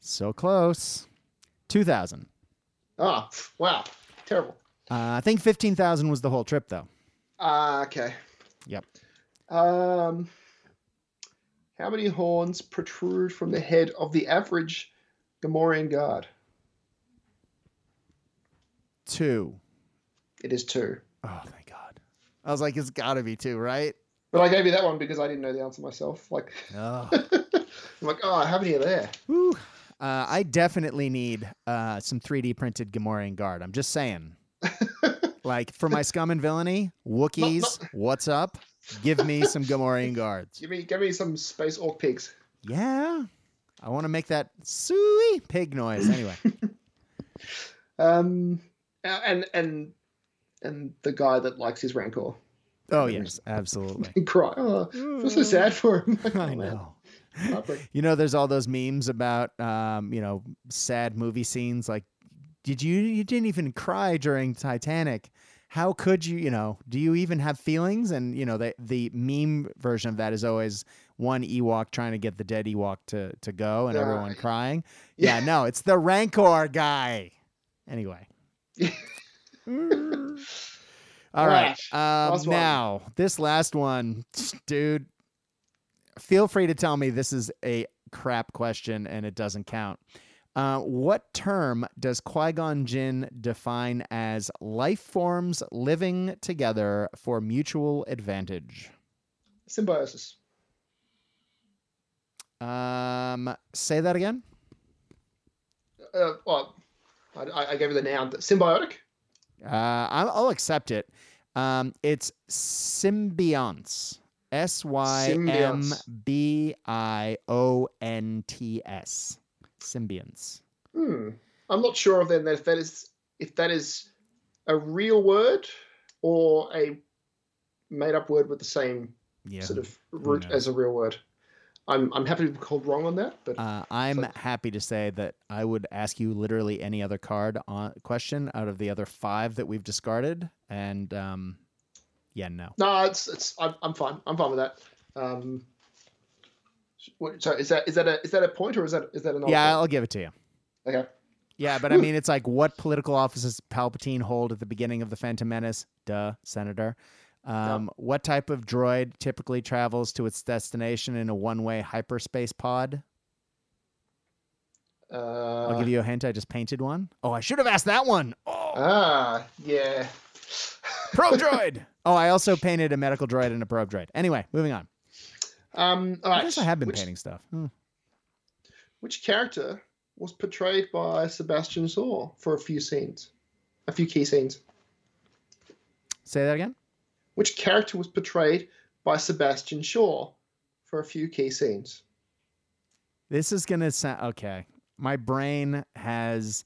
S5: So close. 2000.
S4: Ah, wow, terrible.
S5: Uh, I think 15,000 was the whole trip though.
S4: Ah, okay.
S5: Yep.
S4: Um, how many horns protrude from the head of the average Gamorrean guard?
S5: Two.
S4: It is two.
S5: Oh, thank God. I was like, it's got to be two, right?
S4: But I gave you that one because I didn't know the answer myself. Like,
S5: Oh.
S4: I'm like, oh, how many are there?
S5: Whew. Uh, I definitely need uh, some 3D printed Gamorrean guard. I'm just saying. like for my scum and villainy, Wookiees, what's up? Give me some Gamorrean guards.
S4: Give me, give me some space orc pigs.
S5: Yeah. I want to make that suey pig noise. Anyway.
S4: Um, and and and the guy that likes his rancor.
S5: Oh, yes, absolutely.
S4: Cry. Oh, I feel so sad for him. Like,
S5: I
S4: oh, man,
S5: know. You know, there's all those memes about, um, you know, sad movie scenes. Like, did you you didn't even cry during Titanic? How could you? You know, do you even have feelings? And you know, the the meme version of that is always one Ewok trying to get the dead Ewok to to go, and everyone crying.
S4: yeah.
S5: Yeah, no, it's the Rancor guy. Anyway. All right. Um, now, this last one, dude, feel free to tell me this is a crap question and it doesn't count. Uh, what term does Qui Gon Jinn define as life forms living together for mutual advantage?
S4: Symbiosis.
S5: Um, say that again.
S4: Uh, well, I, I gave you the noun. Symbiotic.
S5: Uh, I'll I'll accept it. Um, it's symbionts. S Y M. B I O N T S. Symbionts.
S4: Hmm. I'm not sure of then if that is if that is a real word or a made up word with the same
S5: Yeah.
S4: sort of root as a real word. I'm I'm happy to be called wrong on that, but
S5: Uh, I'm
S4: like-
S5: happy to say that I would ask you literally any other card on question out of the other five that we've discarded, and um, yeah, no.
S4: no, it's it's I'm, I'm fine. I'm fine with that. Um, what, so is that is that a is that a point or is that is that an
S5: Yeah, I'll give it to you.
S4: okay?
S5: Yeah, but I mean, it's like what political offices Palpatine hold at the beginning of the Phantom Menace? Duh, Senator. Um, What type of droid typically travels to its destination in a one-way hyperspace pod?
S4: Uh,
S5: I'll give you a hint. I just painted one. Oh, I should have asked that one. Oh,
S4: Ah, yeah.
S5: probe droid. Oh, I also painted a medical droid and a probe droid. Anyway, moving on.
S4: Um, all
S5: I guess I have been
S4: which,
S5: painting stuff. Hmm.
S4: Which character was portrayed by Sebastian Shaw for a few scenes, a few key scenes?
S5: Say that again.
S4: Which character was portrayed by Sebastian Shaw for a few key scenes?
S5: This is gonna sound okay. My brain has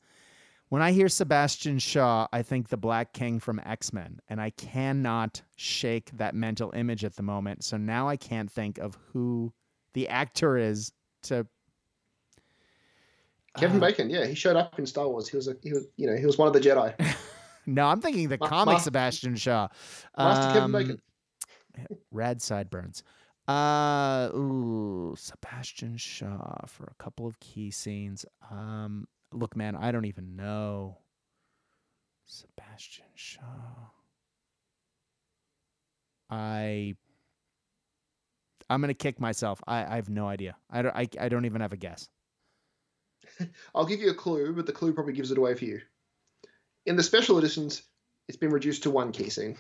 S5: when I hear Sebastian Shaw, I think the Black King from X Men, and I cannot shake that mental image at the moment. So now I can't think of who the actor is to.
S4: Kevin
S5: Uh,
S4: Bacon. Yeah, he showed up in Star Wars. He was a he was you know he was one of the Jedi.
S5: No, I'm thinking the
S4: Ma-
S5: comic
S4: Ma-
S5: Sebastian Shaw.
S4: Master Kevin
S5: Um,
S4: Bacon.
S5: Rad sideburns. Uh, ooh, Sebastian Shaw for a couple of key scenes. Um, look, man, I don't even know. Sebastian Shaw. I. I'm gonna kick myself. I, I have no idea. I don't. I, I don't even have a guess.
S4: I'll give you a clue, but the clue probably gives it away for you. In the special editions, it's been reduced to one casing.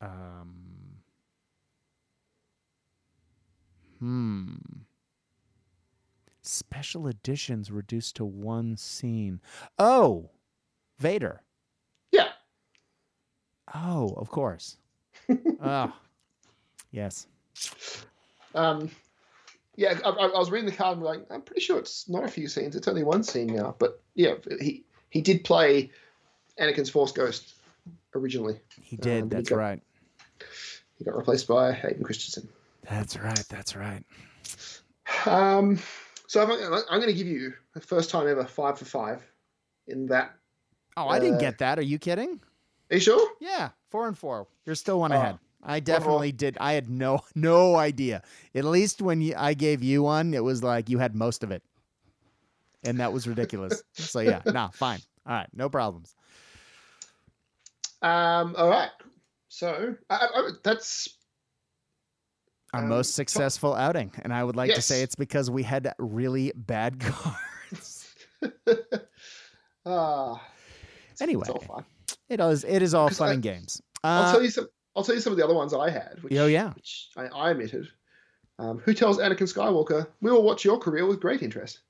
S5: Um. Hmm. Special editions reduced to one scene. Oh, Vader.
S4: Yeah.
S5: Oh, of course. oh, yes.
S4: Um, yeah, I, I was reading the card and like, I'm pretty sure it's not a few scenes. It's only one scene now. But yeah, he he did play Anakin's Force Ghost originally.
S5: He did.
S4: Um, but he got-
S5: right.
S4: He got replaced by Hayden Christensen.
S5: That's right. That's right.
S4: Um, so I'm, I'm going to give you the first time ever five for five in that.
S5: Oh, I didn't
S4: Uh,
S5: get that. Are you kidding?
S4: Are you sure?
S5: Yeah, four and four. You're still one
S4: Oh.
S5: ahead. I definitely did. I had no no idea. At least when you, I gave you one, it was like you had most of it, and that was ridiculous. so yeah, nah, fine. All right, no problems.
S4: Um, all right. So I, I, I- that's
S5: Our
S4: Um,
S5: most successful outing, and I would like to say it's because we had really bad cards.
S4: ah. it's-
S5: Anyway.
S4: it's all fine.
S5: it is. It is all fun
S4: I-
S5: and games.
S4: I'll
S5: Uh,
S4: tell you some. I'll tell you some of the other ones I had. Which,
S5: Oh, yeah.
S4: Which I, I omitted. Um, who tells Anakin Skywalker, "We will watch your career with great interest"?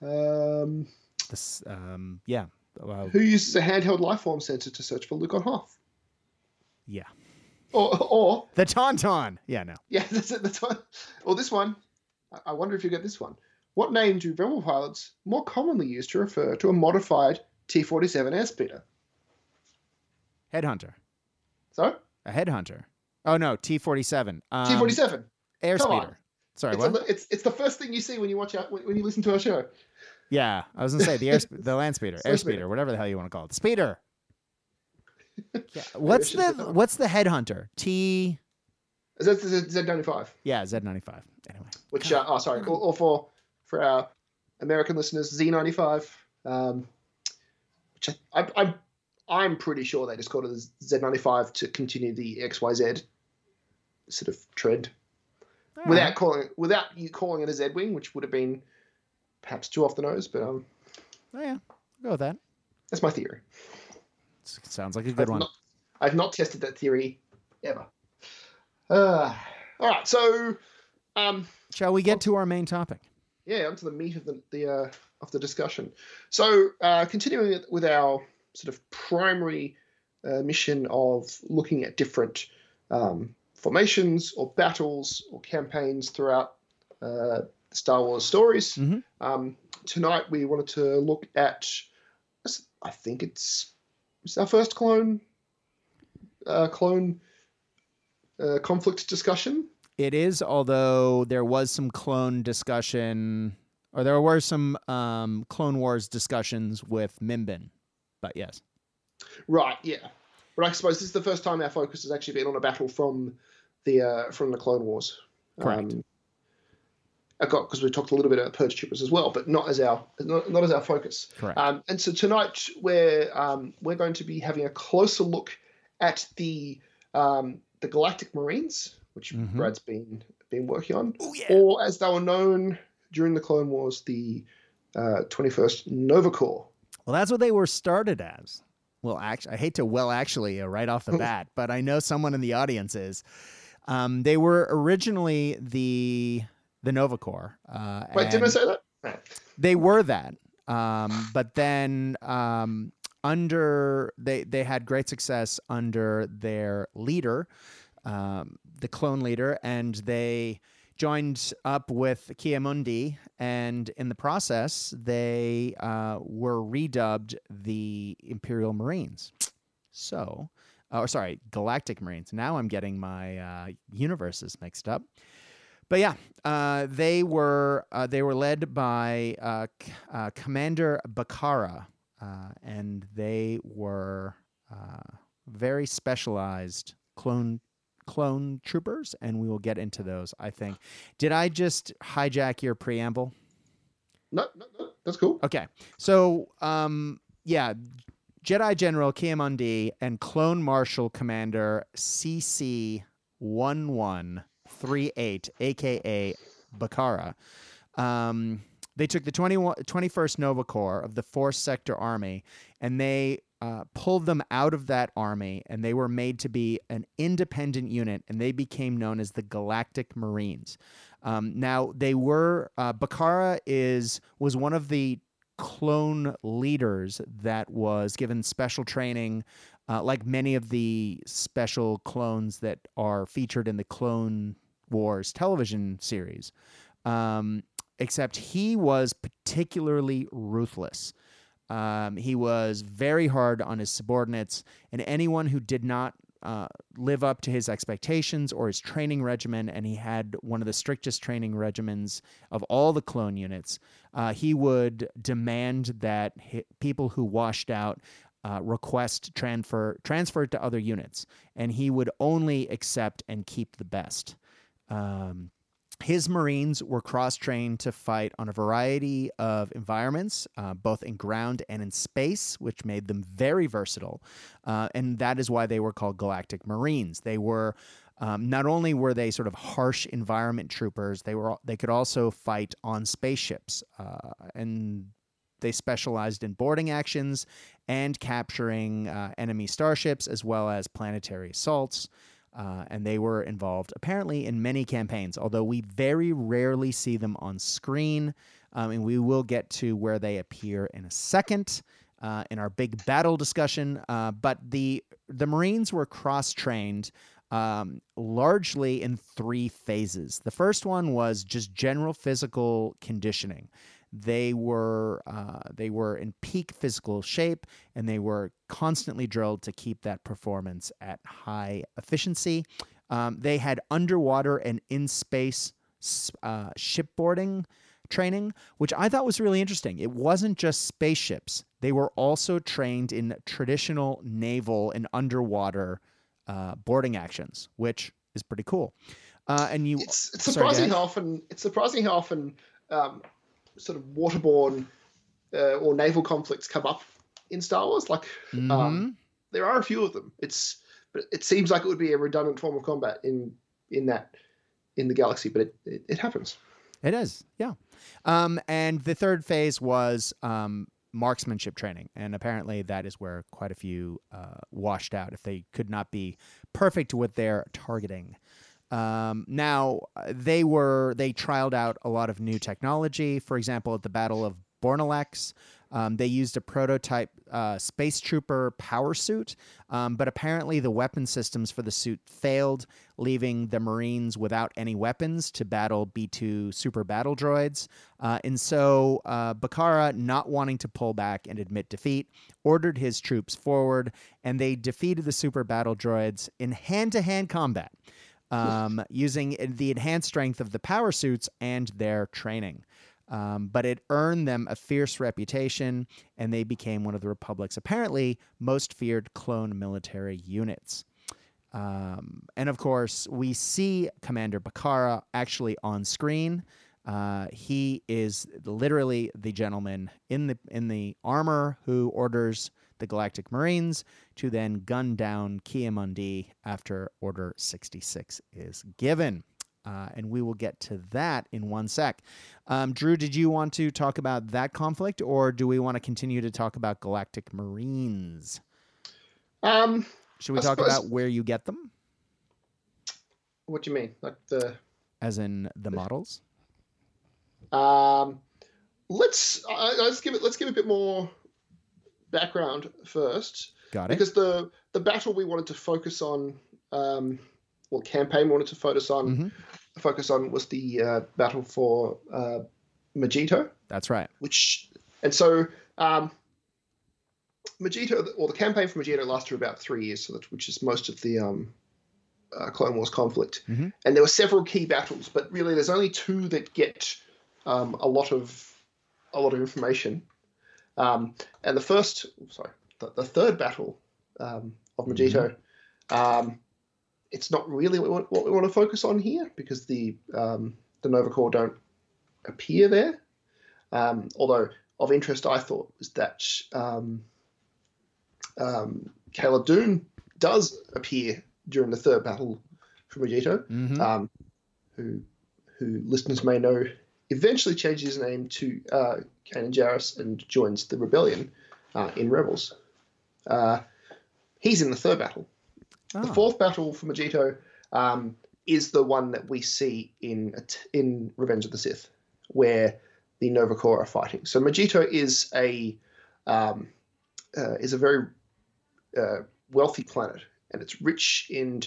S4: Um,
S5: this, um, yeah. Well,
S4: who uses a handheld lifeform sensor to search for Luke on Hoth?
S5: yeah.
S4: Or, or
S5: The Tauntaun. Yeah, no.
S4: yeah, that's it. That's one. Or this one. I- I wonder if you get this one. What name do rebel pilots more commonly use to refer to a modified T-47 airspeeder?
S5: Headhunter.
S4: So
S5: A headhunter. Oh no, T forty seven. Um,
S4: T-47.
S5: Airspeeder. Sorry,
S4: It's,
S5: what?
S4: the, it's it's the first thing you see when you watch out when, when you listen to our show.
S5: Yeah, I was gonna say the air, the land speeder, airspeeder,
S4: speeder.
S5: whatever the hell you want to call it, speeder. Yeah. What's the what's the headhunter? T.
S4: Is that Z ninety five?
S5: Yeah, Z ninety five. Anyway,
S4: Which uh, oh sorry, or, or for for our American listeners, Z95. Um, which I, I, I'm I'm pretty sure they just called it the Z95 to continue the XYZ sort of trend.
S5: All
S4: without
S5: right.
S4: calling it without you calling it a Z wing, which would have been perhaps too off the nose, but um,
S5: Oh, yeah, I'll go with that.
S4: that's my theory.
S5: S- Sounds like a good
S4: I've
S5: one.
S4: Not, I've not tested that theory ever. Uh, all right, so um,
S5: Shall we get to our main topic?
S4: yeah, onto the meat of the, the uh, of the discussion. So uh, continuing with our sort of primary uh, mission of looking at different um, formations or battles or campaigns throughout uh, Star Wars stories.
S5: Mhm.
S4: Um, tonight we wanted to look at, I think it's it's our first clone uh, clone uh, conflict discussion.
S5: It is, although there was some clone discussion, or there were some um, Clone Wars discussions with Mimbin. But yes,
S4: Right, yeah. But I suppose this is the first time our focus has actually been on a battle from the uh, from the Clone Wars.
S5: Correct.
S4: Um, I got because we talked a little bit about purge troopers as well, but not as our not, not as our focus.
S5: Correct.
S4: Um, and so tonight we're um, we're going to be having a closer look at the um, the Galactic Marines, which
S5: Mhm.
S4: Brad's been been working on,
S5: Oh yeah.
S4: or as they were known during the Clone Wars, the uh, 21st Nova Corps.
S5: Well, that's what they were started as. Well, actually, I hate to well actually uh, right off the bat, but I know someone in the audience is. Um, they were originally the the Nova Corps. Uh,
S4: Wait, didn't I say that?
S5: They were that, um, but then um, under they they had great success under their leader, um, the clone leader, and they joined up with Ki-Adi-Mundi, and in the process, they uh, were redubbed the Imperial Marines. So, or sorry, Galactic Marines. Now I'm getting my uh, universes mixed up. But yeah, uh, they were uh, they were led by uh, uh, Commander Bacara, uh, and they were uh, very specialized clone clone troopers, and we will get into those. I think. Did I just hijack your preamble?
S4: No, no, no, that's cool.
S5: Okay, so um, yeah, Jedi General Ki-Adi-Mundi and Clone Marshal Commander CC one one three eight, aka Bacara. Um, they took the 21, 21st Nova Corps of the Fourth Sector Army, and they uh, pulled them out of that army, and they were made to be an independent unit, and they became known as the Galactic Marines. Um, now they were uh, Bacara is was one of the clone leaders that was given special training, uh, like many of the special clones that are featured in the Clone Wars television series. Um, except he was particularly ruthless. Um, he was very hard on his subordinates, and anyone who did not uh, live up to his expectations or his training regimen, and he had one of the strictest training regimens of all the clone units. Uh, he would demand that people who washed out uh, request transfer transfer to other units, and he would only accept and keep the best. Um, his Marines were cross trained to fight on a variety of environments, uh, both in ground and in space, which made them very versatile. Uh, and that is why they were called Galactic Marines. They were. Um, not only were they sort of harsh environment troopers, they were they could also fight on spaceships, uh, and they specialized in boarding actions and capturing uh, enemy starships as well as planetary assaults. Uh, and they were involved apparently in many campaigns, although we very rarely see them on screen. Um, and we will get to where they appear in a second uh, in our big battle discussion. Uh, but the the Marines were cross trained um, largely in three phases. The first one was just general physical conditioning. They were uh, they were in peak physical shape, and they were constantly drilled to keep that performance at high efficiency. Um, they had underwater and in space uh, shipboarding training, which I thought was really interesting. It wasn't just spaceships; they were also trained in traditional naval and underwater uh, boarding actions, which is pretty cool. Uh, and you,
S4: It's, it's surprising how often it's surprising how often um, sort of waterborne uh, or naval conflicts come up in Star Wars. Like
S5: Mhm.
S4: um, there are a few of them. It's but it seems like it would be a redundant form of combat in in that in the galaxy, but it it, it happens.
S5: It is, yeah. Um, and the third phase was um, marksmanship training, and apparently that is where quite a few uh, washed out if they could not be perfect with their targeting. Um, now uh, they were they trialed out a lot of new technology. For example, at the Battle of Bornalex, um, they used a prototype uh, space trooper power suit, um, but apparently the weapon systems for the suit failed, leaving the Marines without any weapons to battle B 2 super battle droids. Uh, and so uh, Bacara, not wanting to pull back and admit defeat, ordered his troops forward, and they defeated the super battle droids in hand to hand combat. Um, using the enhanced strength of the power suits and their training. Um, but it earned them a fierce reputation, and they became one of the Republic's apparently most feared clone military units. Um, and of course, we see Commander Bacara actually on screen. Uh, he is literally the gentleman in the in the armor who orders the Galactic Marines to then gun down Ki-Adi after Order 66 is given. Uh, and we will get to that in one sec. Um, Drew, did you want to talk about that conflict, or do we want to continue to talk about Galactic Marines?
S4: Um,
S5: Should we
S4: I
S5: talk
S4: suppose-
S5: about where you get them,
S4: what do you mean? Like the
S5: as in the models?
S4: um, let's uh, let's give it let's give a bit more background first
S5: Got it.
S4: because the the battle we wanted to focus on, um, well, campaign wanted to focus on
S5: Mhm.
S4: focus on was the uh, battle for uh, Mygeeto.
S5: That's right.
S4: which and so um, Mygeeto or the campaign for Mygeeto lasted about three years, so that, which is most of the um, uh, Clone Wars conflict.
S5: Mhm.
S4: And there were several key battles, but really there's only two that get um, a lot of a lot of information. Um, and the first, sorry, the, the third battle um, of Mygeeto, um, it's not really what we, want, what we want to focus on here because the um, the Nova Corps don't appear there. Um, although of interest, I thought was that um, um, Caleb Dume does appear during the third battle for Mygeeto,
S5: Mhm.
S4: um, who who listeners may know eventually changes his name to uh, Kanan Jarrus and joins the rebellion uh, in Rebels. Uh, he's in the third battle. The
S5: Ah,
S4: fourth battle for Mygeeto um, is the one that we see in in Revenge of the Sith, where the Nova Corps are fighting. So Mygeeto is a um, uh, is a very uh, wealthy planet, and it's rich in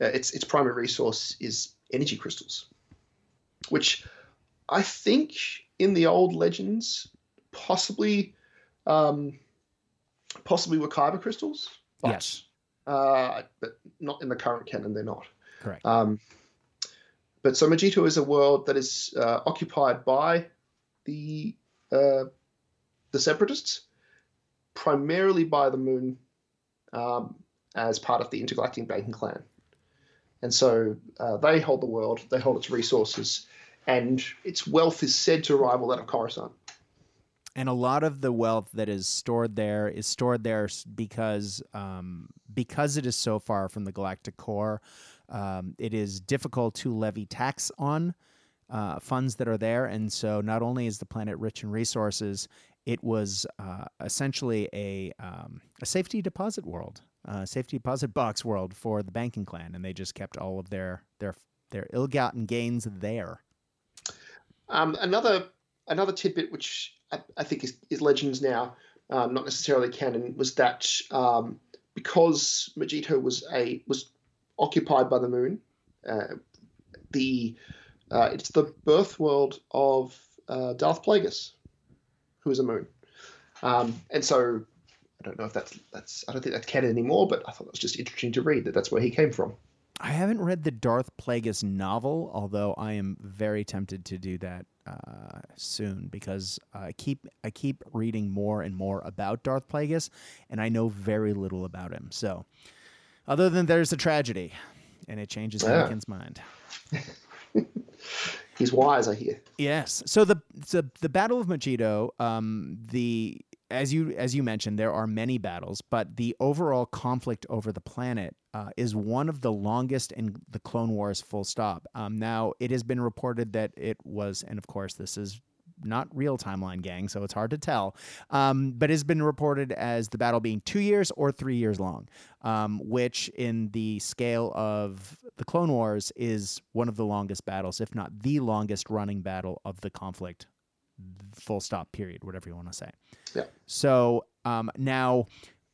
S4: uh, its its primary resource is energy crystals, which I think in the old legends possibly um, possibly were kyber crystals. but-
S5: Yes.
S4: uh, but not in the current canon. They're not.
S5: Correct.
S4: Um, but so Mygeeto is a world that is uh, occupied by the uh, the separatists, primarily by the Muun, um, as part of the intergalactic banking clan, and so uh, they hold the world. They hold its resources, and its wealth is said to rival that of Coruscant.
S5: and a lot of the wealth that is stored there is stored there because um, because it is so far from the galactic core. Um, it is difficult to levy tax on uh, funds that are there, and so not only is the planet rich in resources, it was uh, essentially a um, a safety deposit world, a safety deposit box world for the banking clan, and they just kept all of their their their ill-gotten gains there.
S4: Um, another another tidbit, which I, I think is, is legends now, um, not necessarily canon, was that um, because Mygeeto was a was occupied by the Muun, uh, the uh, it's the birth world of uh, Darth Plagueis, who is a Muun, um, and so I don't know if that's that's I don't think that's canon anymore, but I thought it was just interesting to read that that's where he came from.
S5: I haven't read the Darth Plagueis novel, although I am very tempted to do that uh, soon because I keep I keep reading more and more about Darth Plagueis, and I know very little about him. So, other than there's a tragedy, and it changes
S4: Yeah.
S5: Anakin's mind.
S4: He's wise, I hear.
S5: Yes. So the the, the Battle of Mygeeto, um, the as you as you mentioned, there are many battles, but the overall conflict over the planet uh, is one of the longest in the Clone Wars. Full stop. Um, now it has been reported that it was, and of course this is not real timeline gang, so it's hard to tell. Um, but it's been reported as the battle being two years or three years long, um, which in the scale of the Clone Wars is one of the longest battles, if not the longest running battle of the conflict. Full stop. Period. Whatever you want to say.
S4: Yeah.
S5: So um, now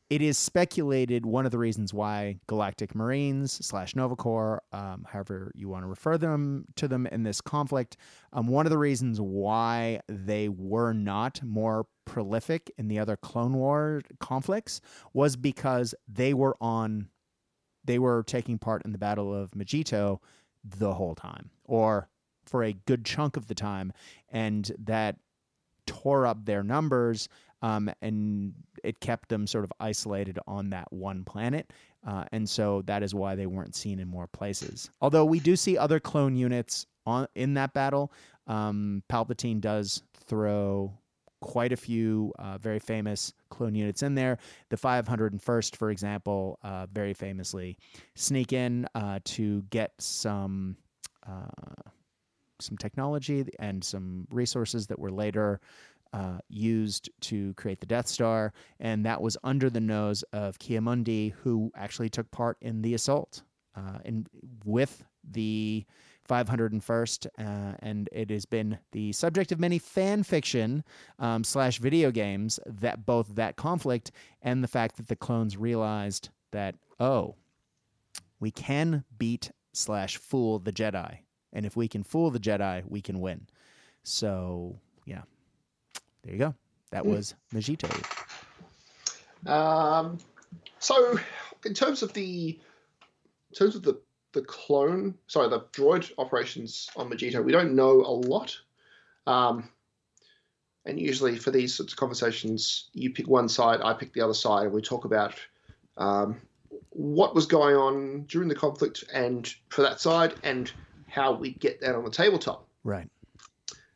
S5: it is speculated one of the reasons why Galactic Marines slash Nova Corps, um, however you want to refer them to them in this conflict, um, one of the reasons why they were not more prolific in the other Clone War conflicts was because they were on, they were taking part in the Battle of Mygeeto the whole time, or for a good chunk of the time, and that tore up their numbers um, and it kept them sort of isolated on that one planet. Uh, and so that is why they weren't seen in more places. Although we do see other clone units on in that battle. Um, Palpatine does throw quite a few uh, very famous clone units in there. The 501st, for example, uh, very famously sneak in uh, to get some uh, some technology and some resources that were later uh, used to create the Death Star, and that was under the nose of Ki-Adi-Mundi, who actually took part in the assault, uh, and with the 501st, uh, and it has been the subject of many fan fiction um, slash video games that both that conflict and the fact that the clones realized that oh, we can beat slash fool the Jedi, and if we can fool the Jedi, we can win. So yeah, there you go. That
S4: Hmm.
S5: was Mygeeto.
S4: Um, so, in terms of the, in terms of the the clone, sorry, the droid operations on Mygeeto, we don't know a lot. Um, and usually for these sorts of conversations, you pick one side, I pick the other side, and we talk about um, what was going on during the conflict, and for that side, and how we get that on the tabletop.
S5: Right.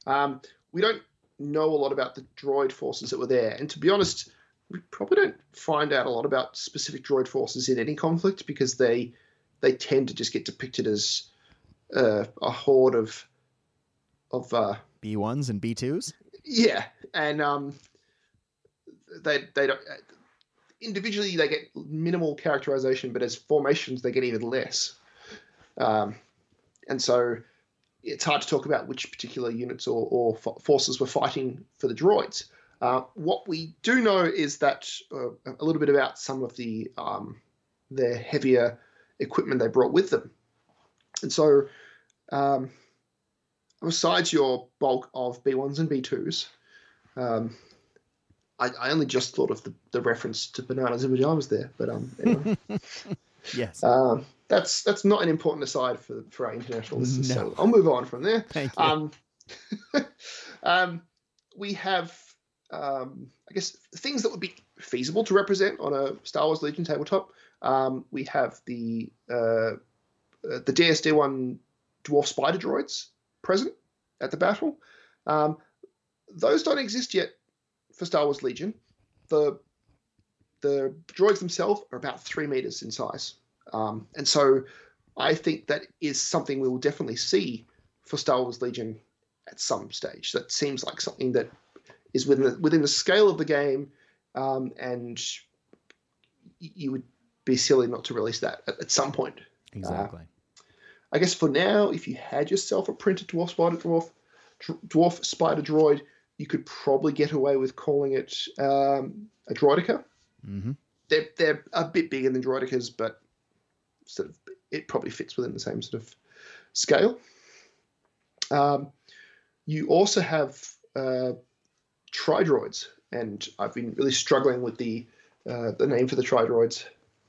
S4: Um, we don't know a lot about the droid forces that were there, and to be honest, we probably don't find out a lot about specific droid forces in any conflict because they they tend to just get depicted as uh, a horde of of uh,
S5: B ones and B twos.
S4: yeah, and um, they they don't individually they get minimal characterization, but as formations they get even less. Um, and so it's hard to talk about which particular units or, or forces were fighting for the droids. Uh, what we do know is that uh, a little bit about some of the um, their heavier equipment they brought with them, and so um, besides your bulk of B1s and B2s, um, I, I only just thought of the, the reference to bananas in pajamas there, but um, anyway.
S5: Yes.
S4: um, that's that's not an important aside for for our international listeners.
S5: No.
S4: So I'll move on from there.
S5: Thank you.
S4: Um, um, we have, um, I guess, things that would be feasible to represent on a Star Wars Legion tabletop. Um, we have the uh, uh, the DSD one dwarf spider droids present at the battle. Um, those don't exist yet for Star Wars Legion. The the droids themselves are about three meters in size, um, and so I think that is something we will definitely see for Star Wars Legion at some stage. That seems like something that is within the, within the scale of the game, um, and you would be silly not to release that at, at some point.
S5: exactly.
S4: I guess for now, if you had yourself a printed dwarf spider dwarf dwarf spider droid, you could probably get away with calling it um, a droideka.
S5: hmm
S4: They're they're a bit bigger than droidekas, but sort of it probably fits within the same sort of scale. Um, you also have uh, tridroids, and I've been really struggling with the uh, the name for the tridroids,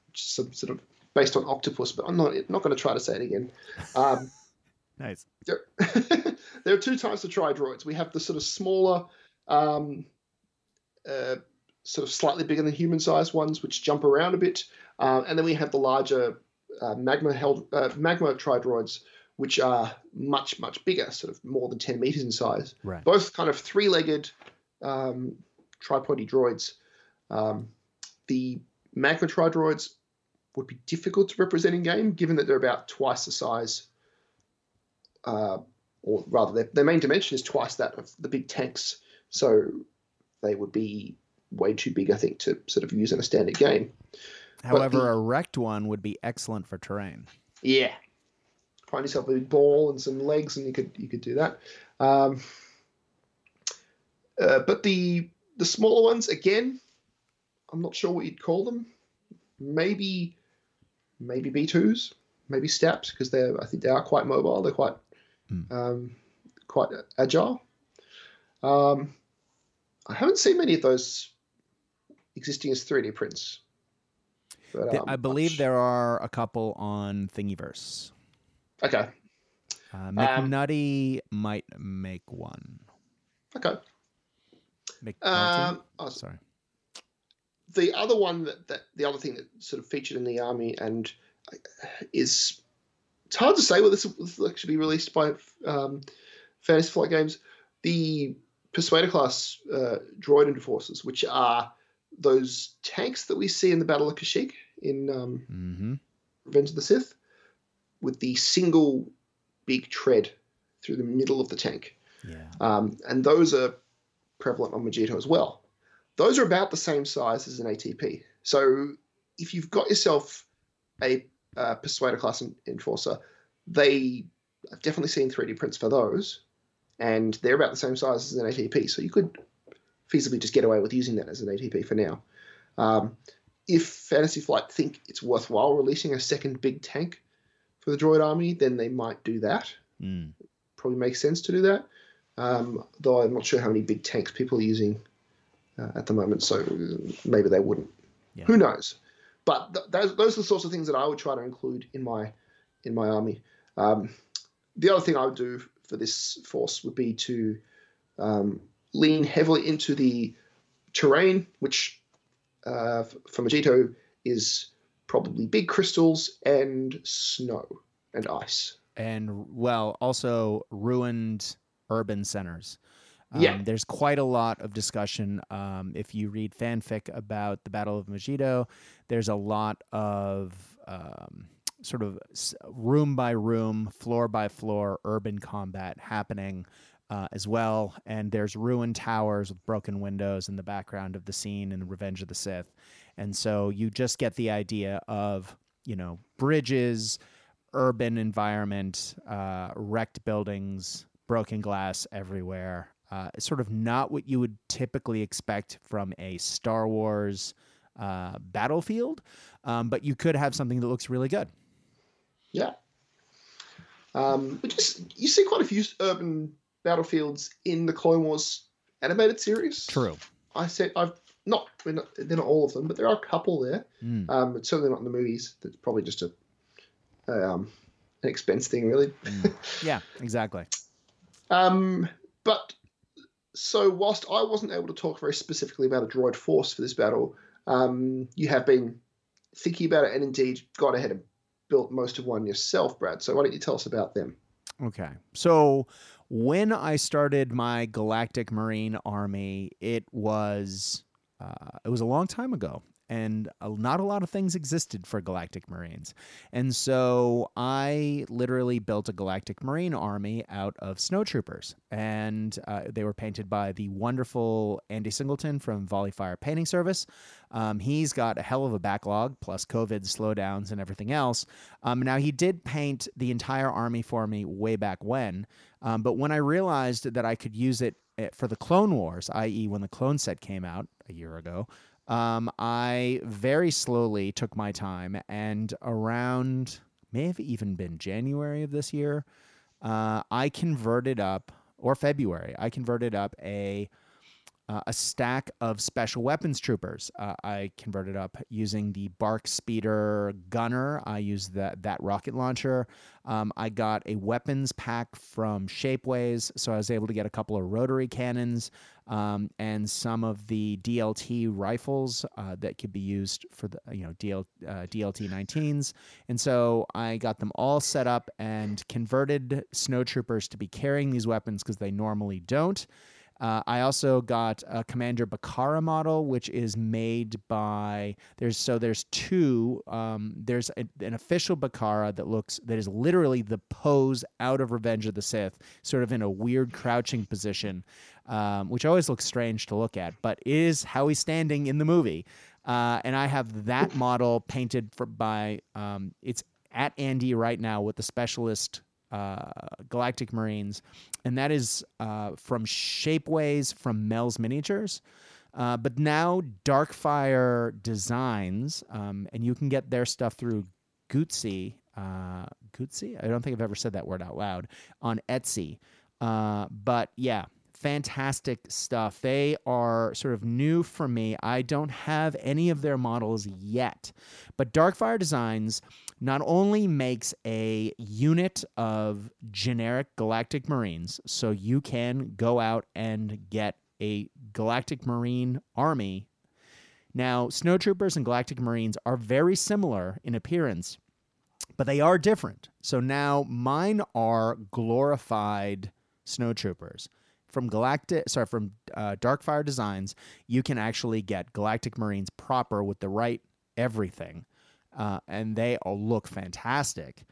S4: which is some sort of based on octopus, but I'm not not going to try to say it again. Um,
S5: Nice.
S4: there, there are two types of tridroids. We have the sort of smaller, um, uh, sort of slightly bigger than human sized ones, which jump around a bit, uh, and then we have the larger uh, magma held uh, magma tridroids, which are much much bigger, sort of more than ten meters in size.
S5: Right.
S4: Both kind of three legged um, tripody droids. Um, the magma tridroids would be difficult to represent in game, given that they're about twice the size uh, or rather, their, their main dimension is twice that of the big tanks. So they would be way too big, I think, to sort of use in a standard game.
S5: However,
S4: the-
S5: a wrecked one would be excellent for terrain.
S4: Yeah. Find yourself a ball and some legs, and you could you could do that. Um, uh, but the the smaller ones, again, I'm not sure what you'd call them. Maybe maybe B twos, maybe steps, because they're I think they are quite mobile. They're quite
S5: Hmm.
S4: um, quite agile. Um, I haven't seen many of those existing as 3D prints. But, um,
S5: I believe
S4: sh-
S5: there are a couple on Thingiverse.
S4: Okay.
S5: Uh,
S4: Um,
S5: McNutty might make one.
S4: Okay.
S5: McNulty?
S4: Um, oh,
S5: Sorry.
S4: the other one that, that the other thing that sort of featured in the army and uh, is it's hard to say whether this will actually be released by um, Fantasy Flight Games. The Persuader class uh, droid enforcers, which are those tanks that we see in the Battle of Kashyyyk in um,
S5: Mm-hmm.
S4: Revenge of the Sith, with the single big tread through the middle of the tank.
S5: Yeah.
S4: Um, and those are prevalent on Magito as well. Those are about the same size as an ATP. So if you've got yourself a uh, Persuader class enforcer, they I've definitely seen 3D prints for those, and they're about the same size as an ATP. So you could feasibly just get away with using that as an ATP for now. Um, if Fantasy Flight think it's worthwhile releasing a second big tank for the droid army, then they might do that
S5: Mm.
S4: probably makes sense to do that. Um, though I'm not sure how many big tanks people are using uh, at the moment, so maybe they wouldn't.
S5: Yeah.
S4: Who knows? But th- those, those are the sorts of things that I would try to include in my in my army. Um, the other thing I would do for this force would be to um, lean heavily into the terrain, which uh, for Mygeeto is probably big crystals and snow and ice.
S5: and well, also ruined urban centers. Um,
S4: Yeah.
S5: There's quite a lot of discussion. Um, if you read fanfic about the Battle of Mygeeto, there's a lot of um, sort of room by room, floor by floor urban combat happening uh, as well. And there's ruined towers with broken windows in the background of the scene in Revenge of the Sith. And so you just get the idea of, you know, bridges, urban environment, uh, wrecked buildings, broken glass everywhere. Uh, it's sort of not what you would typically expect from a Star Wars uh, battlefield, um, but you could have something that looks really good.
S4: Yeah. Um, we just you see quite a few urban battlefields in the Clone Wars animated series.
S5: True.
S4: I said I've not, they're not they're not all of them, but there are a couple there.
S5: Mm.
S4: Um, but certainly not in the movies. That's probably just a, a um, an expense thing, really.
S5: Yeah, exactly.
S4: Um, but so whilst I wasn't able to talk very specifically about a droid force for this battle, um, you have been thinking about it and indeed got ahead and built most of one yourself, Brad. So why don't you tell us about them?
S5: Okay. So when I started my Galactic Marine Army, it was uh, it was a long time ago, and not a lot of things existed for Galactic Marines, and so I literally built a Galactic Marine Army out of snowtroopers, and uh, they were painted by the wonderful Andy Singleton from Volley Fire Painting Service. Um, he's got a hell of a backlog, plus COVID slowdowns and everything else. Um, now, he did paint the entire army for me way back when, um, but when I realized that I could use it eh, for the Clone Wars, i.e., when the clone set came out a year ago, um, I very slowly took my time and around, may have even been January of this year, uh, I converted up, or February, I converted up a uh, a stack of special weapons troopers. Uh, I converted up using the BARC Speeder gunner. I used that that rocket launcher. Um, I got a weapons pack from Shapeways, so I was able to get a couple of rotary cannons um, and some of the DLT rifles uh, that could be used for the you know DL, uh, DLT 19s. And so I got them all set up and converted snowtroopers to be carrying these weapons because they normally don't. Uh, I also got a Commander Bacara model, which is made by there's so there's two. Um, there's a, an official Bacara that looks that is literally the pose out of Revenge of the Sith, sort of in a weird crouching position, um, which always looks strange to look at, but is how he's standing in the movie. Uh, and I have that model painted for, by um, it's at Andy right now with the specialist uh, Galactic Marines, and that is uh, from Shapeways from Mel's Miniatures. Uh, but now Darkfire Designs, um, and you can get their stuff through Gutsy. Uh, Gutsy? I don't think I've ever said that word out loud on Etsy. Uh, but yeah, fantastic stuff. They are sort of new for me. I don't have any of their models yet, but Darkfire Designs not only makes a unit of generic Galactic Marines, so you can go out and get a Galactic Marine army. Now, snowtroopers and Galactic Marines are very similar in appearance, but they are different. So now mine are glorified snowtroopers from Galactic, sorry, from uh, Darkfire Designs. You can actually get Galactic Marines proper with the right everything, uh, and they all look fantastic.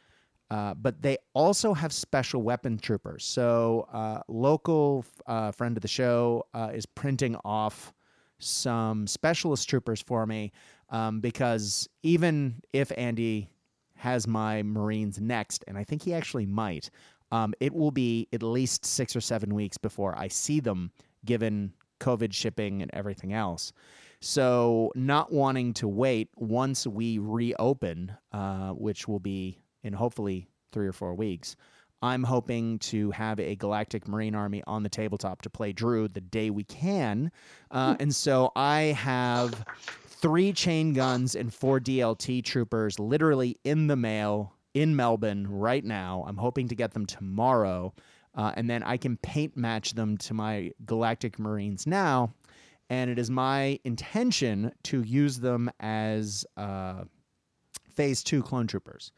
S5: Uh, but they also have special weapon troopers. So, uh, local uh, friend of the show uh, is printing off some specialist troopers for me um, because even if Andy has my Marines next, and I think he actually might, um, it will be at least six or seven weeks before I see them, given COVID shipping and everything else. So, not wanting to wait once we reopen, uh, which will be in hopefully three or four weeks, I'm hoping to have a Galactic Marine Army on the tabletop to play Drew the day we can. Uh, and so I have three chain guns and four DLT troopers literally in the mail in Melbourne right now. I'm hoping to get them tomorrow. Uh, and then I can paint match them to my Galactic Marines now. And it is my intention to use them as uh, Phase 2 clone troopers.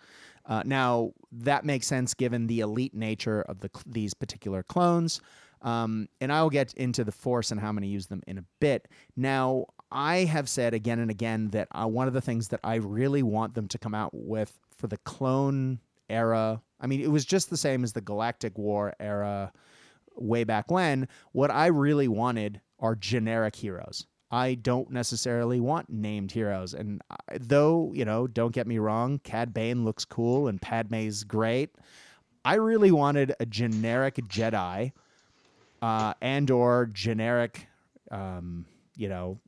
S5: Uh, now, that makes sense given the elite nature of the these particular clones. Um, and I'll get into the force and how I'm going to use them in a bit. Now, I have said again and again that uh, one of the things that I really want them to come out with for the clone era, I mean, it was just the same as the Galactic War era way back when. What I really wanted are generic heroes. I don't necessarily want named heroes. And I, though, you know, don't get me wrong, Cad Bane looks cool and Padme's great. I really wanted a generic Jedi uh, and or generic, um, you know,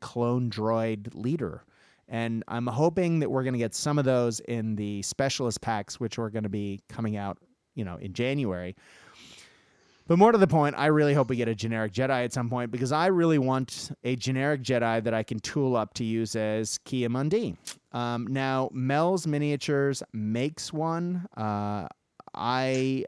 S5: clone droid leader. And I'm hoping that we're going to get some of those in the specialist packs, which are going to be coming out, you know, in January. But more to the point, I really hope we get a generic Jedi at some point because I really want a generic Jedi that I can tool up to use as Ki-Adi. Um, now, Mel's Miniatures makes one. Uh, I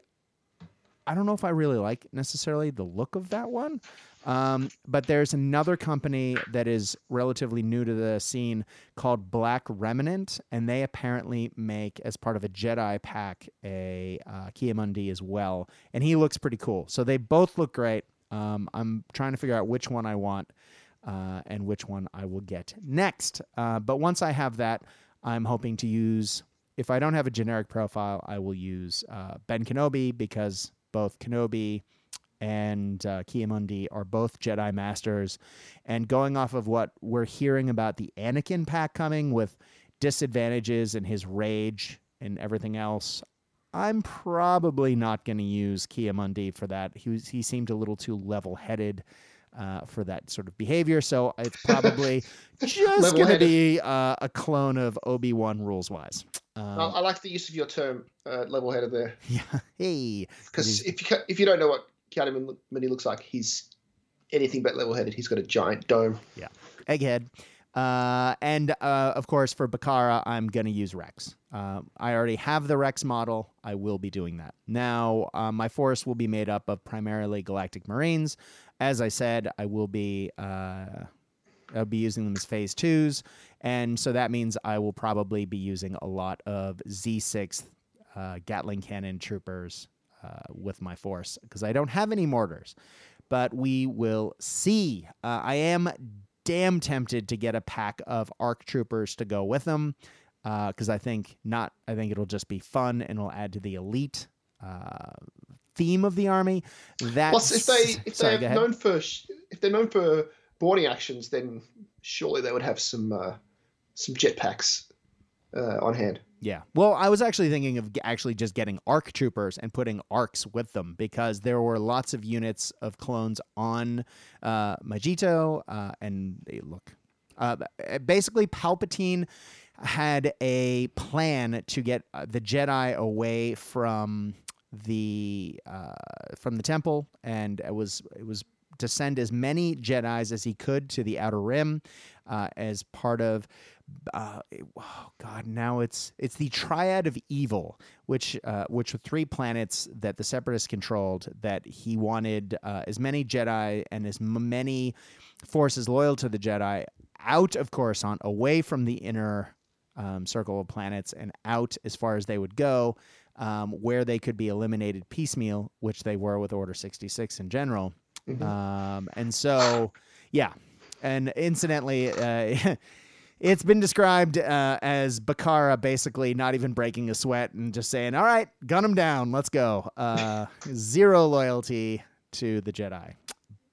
S5: I don't know if I really like necessarily the look of that one. Um, but there's another company that is relatively new to the scene called Black Remnant, and they apparently make, as part of a Jedi pack, a uh, Ki-Adi as well. And he looks pretty cool. So they both look great. Um, I'm trying to figure out which one I want uh, and which one I will get next. Uh, but once I have that, I'm hoping to use. If I don't have a generic profile, I will use uh, Ben Kenobi because both Kenobi and uh, Ki-Adi are both Jedi Masters. And going off of what we're hearing about the Anakin pack coming with disadvantages and his rage and everything else, I'm probably not going to use Ki-Adi for that. He, was, he seemed a little too level headed. Uh, for that sort of behavior, so it's probably just going to be uh, a clone of Obi Wan rules wise.
S4: Um, I like the use of your term, uh, level-headed there.
S5: Yeah, hey.
S4: Because if you if you don't know what Keanu Mini looks like he's anything but level headed. He's got a giant dome.
S5: Yeah. Egghead. Uh, and uh, of course, for Bacara, I'm going to use Rex. Uh, I already have the Rex model. I will be doing that. Now, uh, my force will be made up of primarily Galactic Marines. As I said, I will be. Uh, I'll be using them as phase twos, and so that means I will probably be using a lot of Z6 uh, Gatling cannon troopers uh, with my force because I don't have any mortars. But we will see. Uh, I am damn tempted to get a pack of ARC troopers to go with them because uh, I think not. I think it'll just be fun and it'll add to the elite uh, theme of the army. That
S4: if they if they're known for if they're known for boarding actions, then surely they would have some uh, some jetpacks uh, on hand.
S5: Yeah. Well, I was actually thinking of actually just getting ARC troopers and putting ARCs with them because there were lots of units of clones on uh, Mygeeto, uh, and they look. Uh, basically, Palpatine had a plan to get uh, the Jedi away from the uh, from the temple, and it was it was to send as many Jedi's as he could to the Outer Rim uh, as part of. Uh, oh God! Now it's it's the Triad of Evil, which uh, which were three planets that the Separatists controlled. That he wanted uh, as many Jedi and as m- many forces loyal to the Jedi out of Coruscant, away from the inner um, circle of planets, and out as far as they would go, um, where they could be eliminated piecemeal, which they were with Order 66 in general. Um, and so, yeah. And incidentally, uh, it's been described uh, as Bacara basically not even breaking a sweat and just saying, all right, gun him down, let's go. Uh, zero loyalty to the Jedi.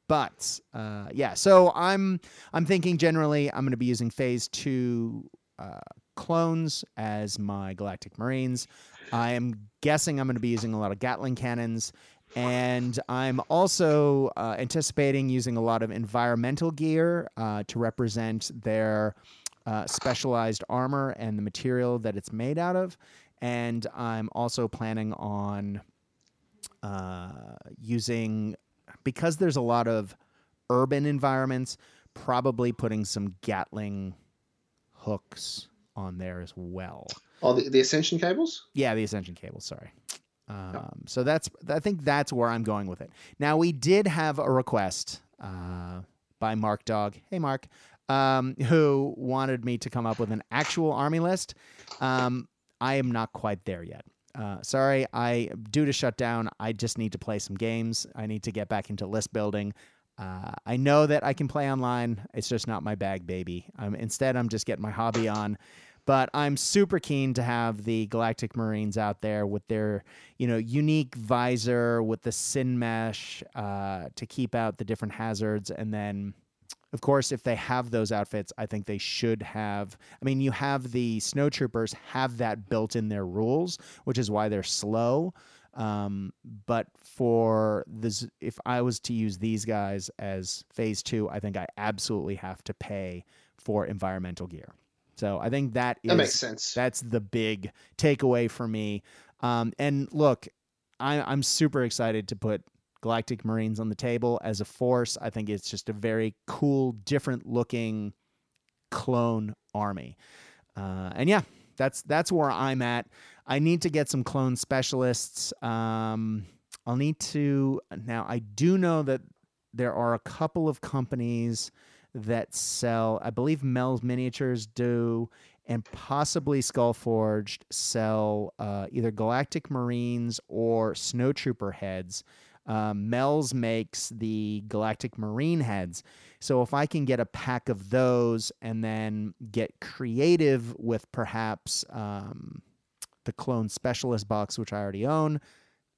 S5: But uh, yeah, so I'm I'm thinking generally I'm going to be using Phase Two uh, clones as my Galactic Marines. I am guessing I'm going to be using a lot of Gatling cannons, and I'm also uh, anticipating using a lot of environmental gear uh, to represent their uh, specialized armor and the material that it's made out of. And I'm also planning on uh, using because there's a lot of urban environments, probably putting some Gatling hooks on there as well.
S4: Oh, the, the ascension cables.
S5: Yeah, the ascension cables, Sorry. Um, So that's I think that's where I'm going with it. Now we did have a request uh, by Mark Dog. Hey Mark, um, who wanted me to come up with an actual army list. Um, I am not quite there yet. Uh, sorry, I due to shut down. I just need to play some games. I need to get back into list building. Uh, I know that I can play online. It's just not my bag, baby. Um, instead, I'm just getting my hobby on. But I'm super keen to have the Galactic Marines out there with their, you know, unique visor with the sin mesh uh, to keep out the different hazards, and then of course, if they have those outfits, I think they should have. I mean, you have the snowtroopers have that built in their rules, which is why they're slow. Um, but for this, if I was to use these guys as phase two, I think I absolutely have to pay for environmental gear. So I think that is
S4: That makes sense.
S5: that's the big takeaway for me. Um, and look, I, I'm super excited to put Galactic Marines on the table as a force. I think it's just a very cool, different looking clone army. Uh, and yeah, that's that's where I'm at. I need to get some clone specialists. Um, I'll need to now. I do know that there are a couple of companies that sell. I believe Mel's Miniatures do, and possibly Skullforged sell uh, either Galactic Marines or Snowtrooper heads. Um, Mel's makes the Galactic Marine heads. So if I can get a pack of those and then get creative with perhaps um, the Clone Specialist box, which I already own,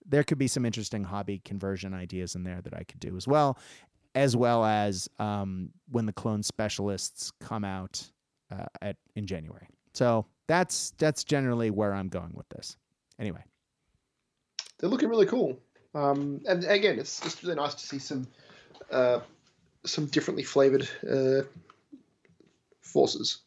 S5: there could be some interesting hobby conversion ideas in there that I could do as well, as well as um, when the Clone Specialists come out uh, at in January. So that's that's generally where I'm going with this. Anyway,
S4: They're looking really cool. Um, and again, it's just really nice to see some uh, some differently flavored uh, forces.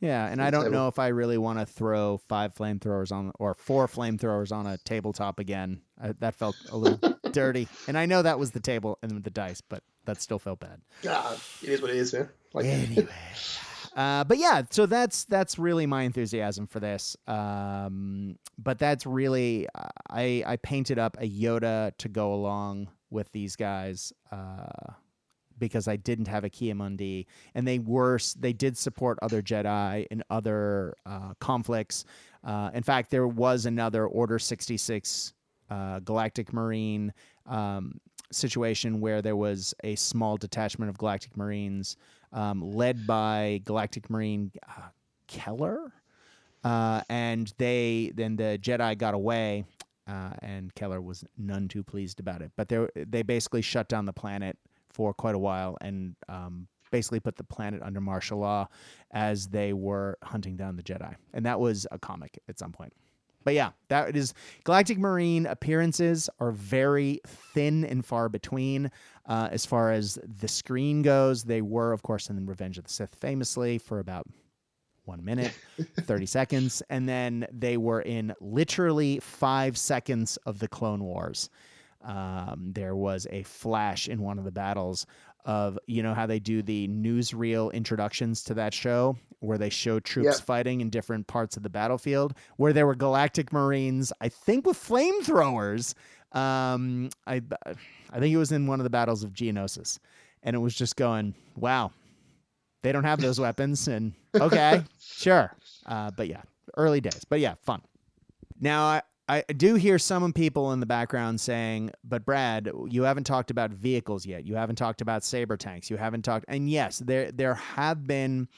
S5: Yeah, and I don't know if I really want to throw five flamethrowers on or four flamethrowers on a tabletop again. I, that felt a little dirty, and I know that was the table and the dice, but that still felt bad.
S4: Ah, it is what it is, man. Like,
S5: Anyway, uh, but yeah, so that's that's really my enthusiasm for this. Um, but that's really I I painted up a Yoda to go along with these guys. Uh, because I didn't have a Ki-Adi-Mundi, and they were they did support other Jedi in other uh, conflicts. Uh, in fact, there was another Order sixty six uh, Galactic Marine um, situation where there was a small detachment of Galactic Marines um, led by Galactic Marine uh, Keller, uh, and they then the Jedi got away. Uh, and Keller was none too pleased about it, but they they basically shut down the planet for quite a while and um, basically put the planet under martial law as they were hunting down the Jedi. And that was a comic at some point. But yeah, that is Galactic Marine appearances are very thin and far between uh, as far as the screen goes. They were, of course, in Revenge of the Sith famously for about one minute, 30 seconds. And then they were in literally five seconds of the Clone Wars. Um, there was a flash in one of the battles of you know how they do the newsreel introductions to that show where they show troops
S4: Yep.
S5: fighting in different parts of the battlefield where there were galactic marines i think with flamethrowers. Um i i think it was in one of the battles of geonosis. And it was just going wow they don't have those weapons and okay sure. Uh but yeah early days. But yeah fun. Now I, I do hear some people in the background saying, but Brad, you haven't talked about vehicles yet. You haven't talked about saber tanks. You haven't talked and yes, there there have been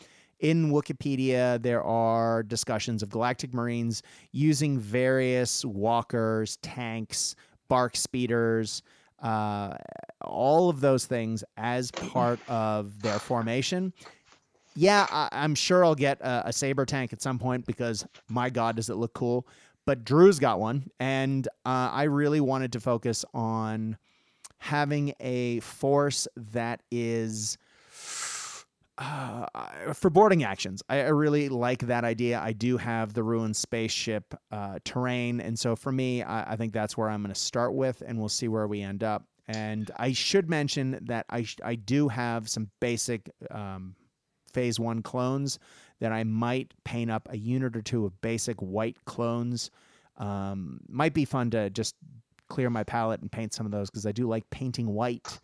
S5: in Wikipedia there are discussions of Galactic Marines using various walkers, tanks, BARC speeders, uh, all of those things as part of their formation. Yeah, I, I'm sure I'll get a, a saber tank at some point because my God, does it look cool! But Drew's got one, and uh, I really wanted to focus on having a force that is uh, for boarding actions. I, I really like that idea. I do have the ruined spaceship uh, terrain, and so for me, I, I think that's where I'm going to start with, and we'll see where we end up. And I should mention that I sh- I do have some basic um, phase one clones that I might paint up a unit or two of basic white clones. Um, might be fun to just clear my palette and paint some of those because I do like painting white.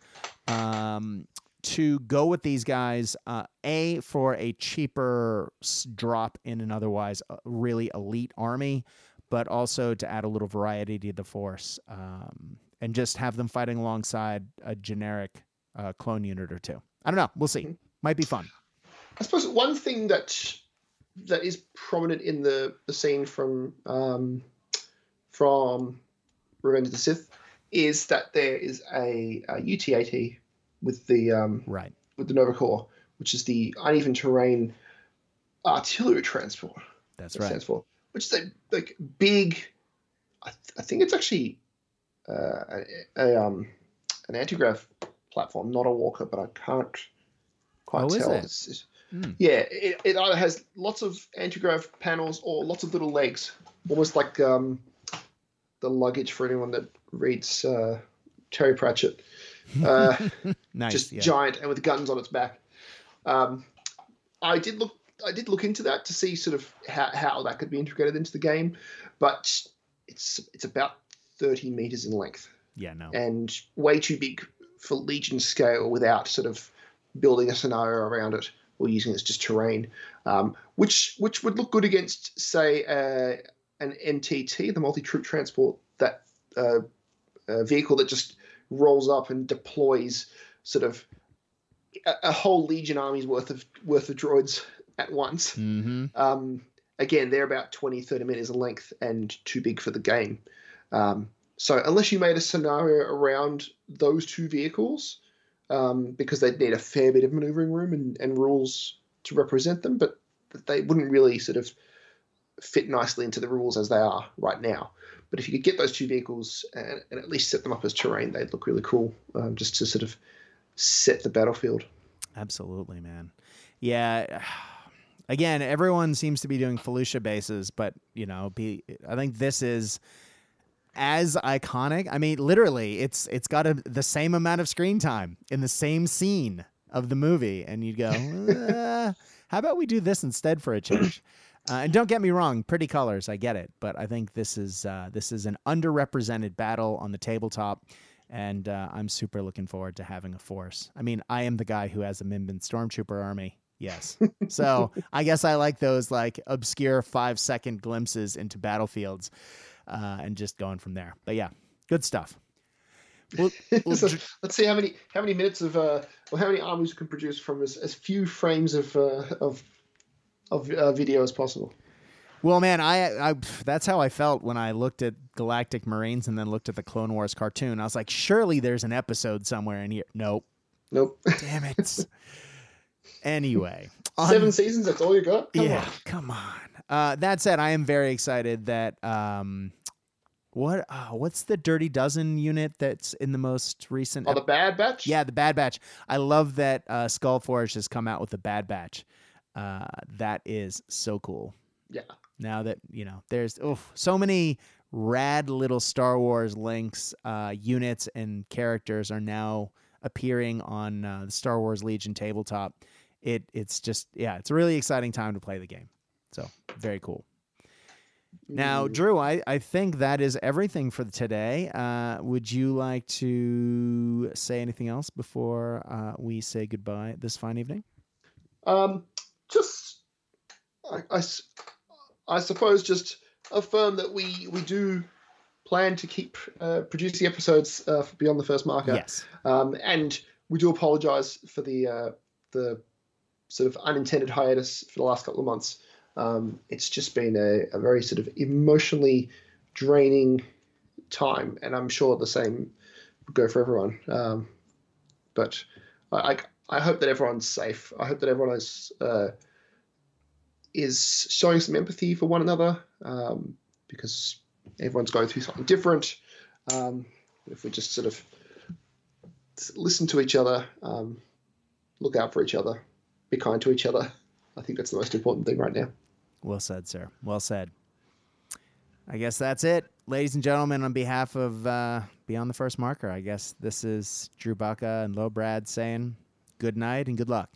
S5: Um, to go with these guys, uh, a for a cheaper drop in an otherwise uh, really elite army, but also to add a little variety to the force um, and just have them fighting alongside a generic uh, clone unit or two. I don't know. We'll see. Might be fun.
S4: I suppose one thing that that is prominent in the, the scene from um, from Revenge of the Sith is that there is a, a UT-AT with the um,
S5: Right.
S4: with the Nova Corps, which is the uneven terrain artillery transport.
S5: That's right.
S4: stands for, which is a like big. I, th- I think it's actually uh, a, a um an anti-grav platform, not a walker, but I can't quite
S5: Oh, is
S4: tell.
S5: it?
S4: It's- it's-
S5: Hmm.
S4: Yeah, it, it either has lots of anti-grav panels or lots of little legs, almost like um, the luggage for anyone that reads uh, Terry Pratchett. Uh,
S5: Nice.
S4: just
S5: yeah.
S4: giant and with guns on its back. Um, I did look. I did look into that to see sort of how, how that could be integrated into the game, but it's it's about thirty meters in length
S5: yeah. No.
S4: and way too big for Legion scale without sort of building a scenario around it or using it as just terrain, um, which which would look good against say uh, an MTT, the multi troop transport, that uh, uh, vehicle that just rolls up and deploys sort of a, a whole Legion army's worth of worth of droids at once.
S5: Mm-hmm.
S4: Um, again, they're about 20, 30 meters in length and too big for the game. Um, so unless you made a scenario around those two vehicles, um, because they'd need a fair bit of maneuvering room and, and rules to represent them, but they wouldn't really sort of fit nicely into the rules as they are right now. But if you could get those two vehicles and, and at least set them up as terrain, they'd look really cool, um, just to sort of set the battlefield.
S5: Absolutely, man. Yeah. Again, everyone seems to be doing Felucia bases, but you know, be I think this is as iconic. I mean, literally, it's it's got a, the same amount of screen time in the same scene of the movie, and you'd go, "Uh, "How about we do this instead for a change?" Uh, and don't get me wrong, pretty colors, I get it, but I think this is uh, this is an underrepresented battle on the tabletop, and uh, I'm super looking forward to having a force. I mean, I am the guy who has a Mimban Stormtrooper army. Yes, so I guess I like those like obscure five second glimpses into battlefields, uh, and just going from there. But yeah, good stuff. Well, well,
S4: So, let's see how many how many minutes of uh, or how many armies we can produce from as, as few frames of uh, of of uh, video as possible.
S5: Well, man, I, I that's how I felt when I looked at Galactic Marines and then looked at the Clone Wars cartoon. I was like, surely there's an episode somewhere in here. Nope.
S4: Nope.
S5: Damn it. anyway, on-
S4: Seven seasons. That's all you got. Come
S5: yeah,
S4: on.
S5: come on. Uh, that said, I am very excited that um, what uh, what's the Dirty Dozen unit that's in the most recent?
S4: Oh, the Bad Batch.
S5: Yeah, the Bad Batch. I love that uh, Skullforge has come out with the Bad Batch. Uh, that is so cool.
S4: Yeah.
S5: Now that you know, there's oh, so many rad little Star Wars links, uh, units, and characters are now appearing on uh, the Star Wars Legion tabletop. It it's just yeah, it's a really exciting time to play the game. So very cool. Now, Drew, I, I think that is everything for today. Uh, would you like to say anything else before uh, we say goodbye this fine evening?
S4: Um, just, I I suppose, just affirm that we we do plan to keep uh, producing episodes uh, beyond the first marker.
S5: Yes.
S4: Um, and we do apologise for the uh, the sort of unintended hiatus for the last couple of months. Um, it's just been a, a very sort of emotionally draining time, and I'm sure the same would go for everyone. Um, but I, I hope that everyone's safe. I hope that everyone is uh, is showing some empathy for one another um, because everyone's going through something different. Um, if we just sort of listen to each other, um, look out for each other, be kind to each other. I think that's the most important thing right now.
S5: Well said, sir. Well said. I guess that's it. Ladies and gentlemen, on behalf of uh, Beyond the First Marker, I guess this is Drew Baca and Low Brad saying good night and good luck.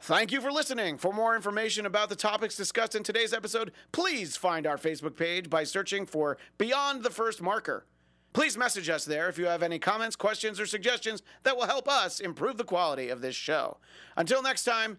S3: Thank you for listening. For more information about the topics discussed in today's episode, please find our Facebook page by searching for Beyond the First Marker. Please message us there if you have any comments, questions, or suggestions that will help us improve the quality of this show. Until next time,